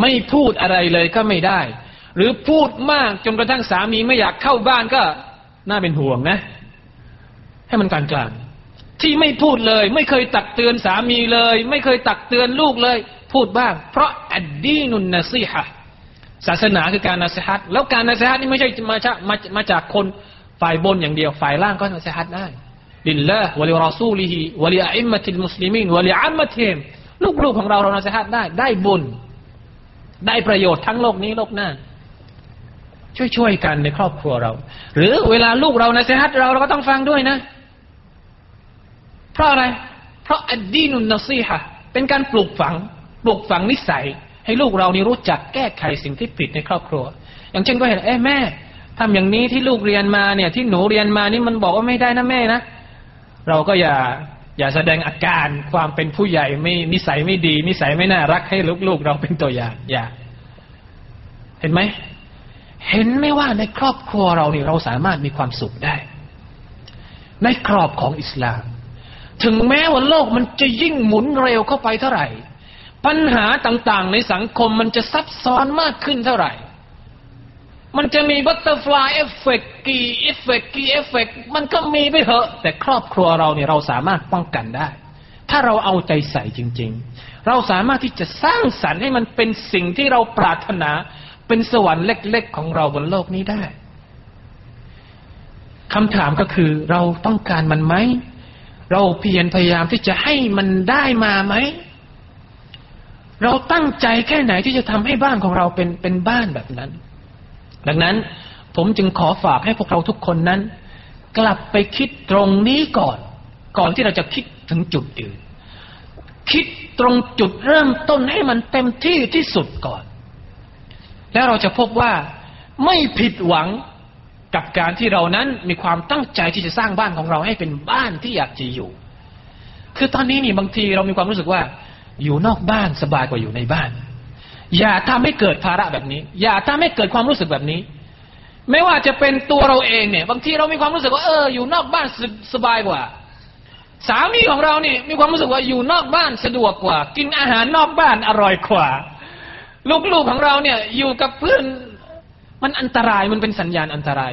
ไม่พูดอะไรเลยก็ไม่ได้ หรือพูดมากจนกระทั่งสามีไม่อยากเข้าบ้านก็ น่าเป็นห่วงนะ ให้มันกลางกลางๆที่ไม่พูดเลย ไม่เคยตักเตือนสามีเลย ไม่เคยตักเตือนลูกเลย พูดบ้าง เพราะอัดดีนุนนซีฮะศาสนาคือการนัสฮัตแล้วการนัสฮัตนี่ไม่ใช่มาจากมามาจากคนฝ่ายบนอย่างเดียว ฝ่ายล่างก็นัสฮัตได้ลิลลาห์วะลิรอซูลิฮิวะลิอิมมะติลมุสลิมีนวะลิอัมมะติฮิมลูกๆของเราเรานัสฮัตได้ ได้บุญได้ประโยชน์ทั้งโลกนี้โลกหน้า ช่วยๆกันในครอบครัวเรา หรือเวลาลูกเรานัสฮัตเราเราก็ต้องฟังด้วยนะ เพราะอะไร เพราะอัดดีนุนนซีฮะเป็นการปลูกฝัง ปลูกฝังนิสัย ให้ลูกเรานี่รู้จักแก้ไขสิ่งที่ผิดในครอบครัว อย่างเช่นก็เห็นเอ้แม่ทำอย่างนี้ที่ลูกเรียนมาเนี่ย ที่หนูเรียนมานี่มันบอกว่าไม่ได้นะแม่นะเราก็อย่าอย่าแสดงอาการความเป็นผู้ใหญ่ไม่นิสัยไม่ดี นิสัยไม่น่ารักให้ลูกๆเราเป็นตัวอย่างอย่า เห็นไหม เห็นไหมว่าในครอบครัวเราเนี่ยเราสามารถมีความสุขได้ ในกรอบของอิสลาม ถึงแม้ว่าโลกมันจะยิ่งหมุนเร็วเข้าไปเท่าไหร่ ปัญหาต่างๆ ในสังคมมันจะซับซ้อนมากขึ้นเท่าไหร่ มันจะมี butterfly effectกี่เอฟเฟกกี่เอฟเฟกมันก็มีไปเถอะ แต่ครอบครัวเราเนี่ยเราสามารถป้องกันได้ ถ้าเราเอาใจใส่จริง ๆ เราสามารถที่จะสร้างสรรค์ให้มันเป็นสิ่งที่เราปรารถนา เป็นสวรรค์เล็ก ๆ ของเราบนโลกนี้ได้คำถามก็คือเราต้องการมันไหม เราเพียรพยายามที่จะให้มันได้มาไหม เราตั้งใจแค่ไหนที่จะทำให้บ้านของเราเป็นเป็นบ้านแบบนั้น ดังนั้นผมจึงขอฝากให้พวกเราทุกคนนั้น กลับไปคิดตรงนี้ก่อน ก่อนที่เราจะคิดถึงจุดอื่น คิดตรงจุดเริ่มต้นให้มันเต็มที่ที่สุดก่อน แล้วเราจะพบว่าไม่ผิดหวังกับการที่เรานั้นมีความตั้งใจที่จะสร้างบ้านของเราให้เป็นบ้านที่อยากจะอยู่ คือตอนนี้นี่บางทีเรามีความรู้สึกว่า อยู่นอกบ้านสบายกว่าอยู่ในบ้าน อย่าทำให้เกิดภาระแบบนี้ อย่าทำให้เกิดความรู้สึกแบบนี้ ไม่ว่าจะเป็นตัวเราเองเนี่ย บางทีเรามีความรู้สึกว่าเอออยู่นอกบ้านสบายกว่า สามีของเราเนี่ยมีความรู้สึกว่าอยู่นอกบ้านสะดวกกว่า กินอาหารนอกบ้านอร่อยกว่า ลูกๆของเราเนี่ย อยู่กับเพื่อนมันอันตรายมันเป็นสัญญาณอันตราย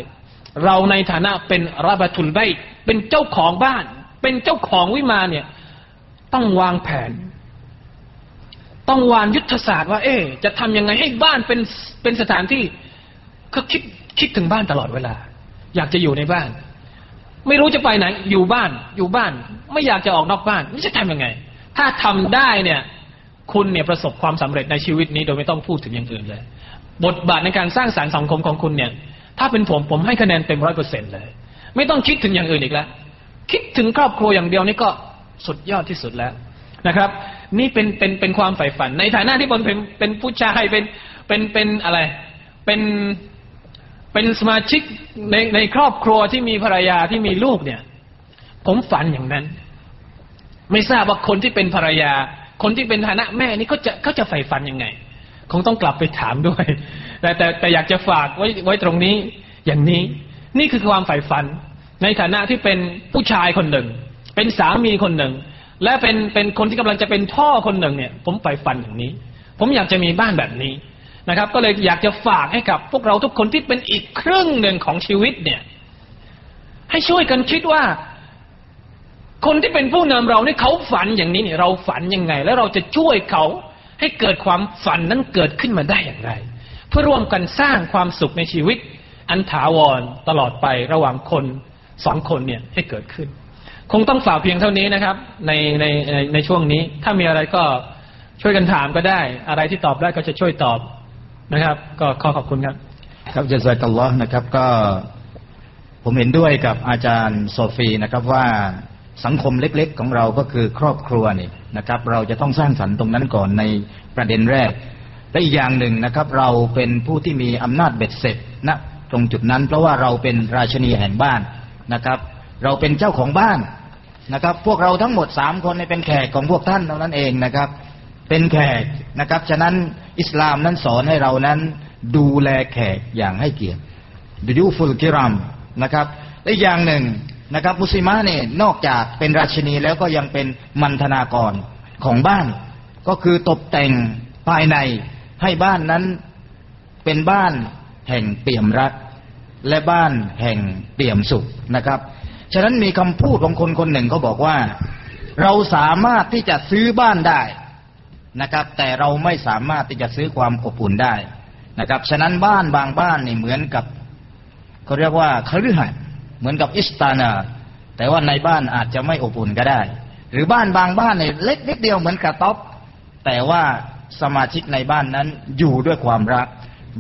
เราในฐานะเป็นรับัตุลไบเป็นเจ้าของบ้าน เป็นเจ้าของวิมานเนี่ย ต้องวางแผน ต้องวางยุทธศาสตร์ว่า เอ๊จะทำยังไงให้บ้านเป็นเป็นสถานที่ก็คิดคิดถึงบ้านตลอดเวลา อยากจะอยู่ในบ้าน ไม่รู้จะไปไหน อยู่บ้าน อยู่บ้าน ไม่อยากจะออกนอกบ้านนี่จะทำยังไง ถ้าทำได้เนี่ย คุณเนี่ยประสบความสำเร็จในชีวิตนี้โดยไม่ต้องพูดถึงอย่างอื่นเลย บทบาทในการสร้างสารรค์สังคมของคุณเนี่ย ถ้าเป็นผมผมให้คะแนนเต็มร้อยเปอร์เซ็นต์เลย ไม่ต้องคิดถึงอย่างอื่นอีกแล้ว คิดถึงครอบครัวอย่างเดียวนี่ก็สุดยอดที่สุดแล้วนะครับ นี่เป็นเป็นเป็นความใฝ่ฝัน ในฐานะที่ผมเป็นเป็นผู้ชายเป็นเป็นเป็นอะไร เป็นเป็นสมาชิกในในครอบครัวที่มีภรรยาที่มีลูกเนี่ย ผมฝันอย่างนั้น ไม่ทราบว่าคนที่เป็นภรรยา คนที่เป็นฐานะแม่นี่เขาจะเขาจะใฝ่ฝันยังไง คงต้องกลับไปถามด้วย แต่แต่แต่อยากจะฝากไว้ไว้ตรงนี้ อย่างนี้ นี่คือความใฝ่ฝัน ในฐานะที่เป็นผู้ชายคนหนึ่ง เป็นสามีคนหนึ่ง และเป็นเป็นคนที่กำลังจะเป็นพ่อคนหนึ่งเนี่ย ผมใฝ่ฝันอย่างนี้ ผมอยากจะมีบ้านแบบนี้นะครับ ก็เลยอยากจะฝากให้กับ พวกเราทุกคนที่เป็นอีกครึ่งหนึ่งของชีวิตเนี่ย ให้ช่วยกันคิดว่า คนที่เป็นผู้นำเราเนี่ยเขาฝันอย่างนี้เนี่ยเราฝันยังไง แล้วเราจะช่วยเขาให้เกิดความฝันนั้นเกิดขึ้นมาได้อย่างไร เพื่อร่วมกันสร้างความสุขในชีวิต อันถาวรตลอดไประหว่างคนสองคนเนี่ยให้เกิดขึ้น คงต้องฝากเพียงเท่านี้นะครับ ในในในในช่วงนี้ ถ้ามีอะไรก็ช่วยกันถามก็ได้ อะไรที่ตอบได้ก็จะช่วยตอบนะครับ ก็ขอขอบคุณครับ ครับจะสักัลอฮ์นะครับก็ผมเห็นด้วยกับอาจารย์โซฟีนะครับว่า สังคมเล็ก ๆ ของเราก็คือครอบครัวนี่นะครับ เราจะต้องสร้างสรรค์ตรงนั้นก่อนในประเด็นแรกและอีกอย่างหนึ่งนะครับ เราเป็นผู้ที่มีอำนาจเบ็ดเสร็จณนะตรงจุดนั้น เพราะว่าเราเป็นราชนีแห่งบ้านนะครับ เราเป็นเจ้าของบ้านนะครับ พวกเราทั้งหมดสามคนเป็นแขกของพวกท่านเท่านั้นเองนะครับ เป็นแขกนะครับฉะนั้นอิสลามนั้นสอนให้เรานั้นดูแลแขกอย่างให้เกียรติดูยูฟุลกิรัมนะครับและอย่างหนึ่ง นะครับ มุสลิมะเนี่ยนอกจากเป็นราชินีแล้วก็ยังเป็นมันธนากรของบ้าน ก็คือตกแต่งภายในให้บ้านนั้นเป็นบ้านแห่งเปี่ยมรัก และบ้านแห่งเปี่ยมสุขนะครับ ฉะนั้นมีคำพูดของคนคนหนึ่งเขาบอกว่า เราสามารถที่จะซื้อบ้านได้นะครับ แต่เราไม่สามารถที่จะซื้อความอบอุ่นได้นะครับ ฉะนั้นบ้านบางบ้านนี่เหมือนกับเขาเรียกว่าคฤหัสถ์ เหมือนกับอิสตานา แต่ว่าในบ้านอาจจะไม่อบอุ่นก็ได้ หรือบ้านบางบ้านเนี่ยเล็กนิดเดียวเหมือนกระต๊อบแต่ว่าสมาชิกในบ้านนั้นอยู่ด้วยความรัก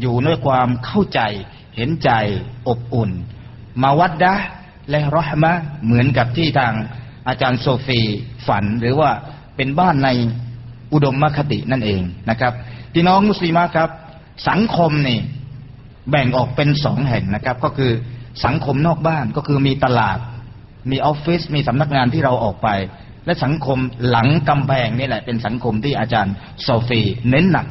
อยู่ด้วยความเข้าใจ เห็นใจอบอุ่น มาวัดดะและรอฮมะเหมือนกับที่ทางอาจารย์โซฟีฝันหรือว่าเป็นบ้านในอุดมมคตินั่นเองนะครับพี่น้องมุสลิมครับ สังคมนี่แบ่งออกเป็นสองแห่งนะครับ ก็คือ สังคมนอกบ้านก็คือมีตลาด มีออฟฟิศมีสำนักงานที่เราออกไป และสังคมหลังกำแพงนี่แหละ เป็นสังคมที่อาจารย์โซฟีเน้นหนัก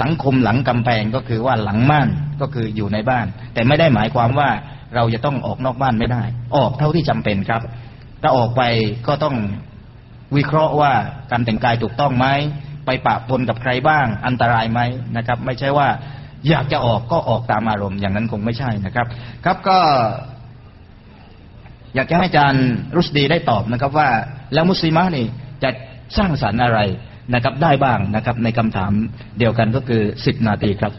สังคมหลังกำแพงก็คือว่าหลังม่านก็คืออยู่ในบ้าน แต่ไม่ได้หมายความว่าเราจะต้องออกนอกบ้านไม่ได้ ออกเท่าที่จำเป็นครับถ้าออกไปก็ต้องวิเคราะห์ว่าการแต่งกายถูกต้องไหมไปปะปนกับใครบ้างอันตรายไหมนะครับ ไม่ใช่ว่า อยากจะออกก็ออกตามอารมณ์อย่างนั้นคงไม่ใช่นะครับ ครับก็ อยากจะให้อาจารย์รุสดีได้ตอบนะครับ ว่าแล้วมุสลิมะนี่จะสร้างสรรค์อะไรนะครับ ได้บ้างนะครับ ในคำถามเดียวกันก็คือสิบนาทีครับ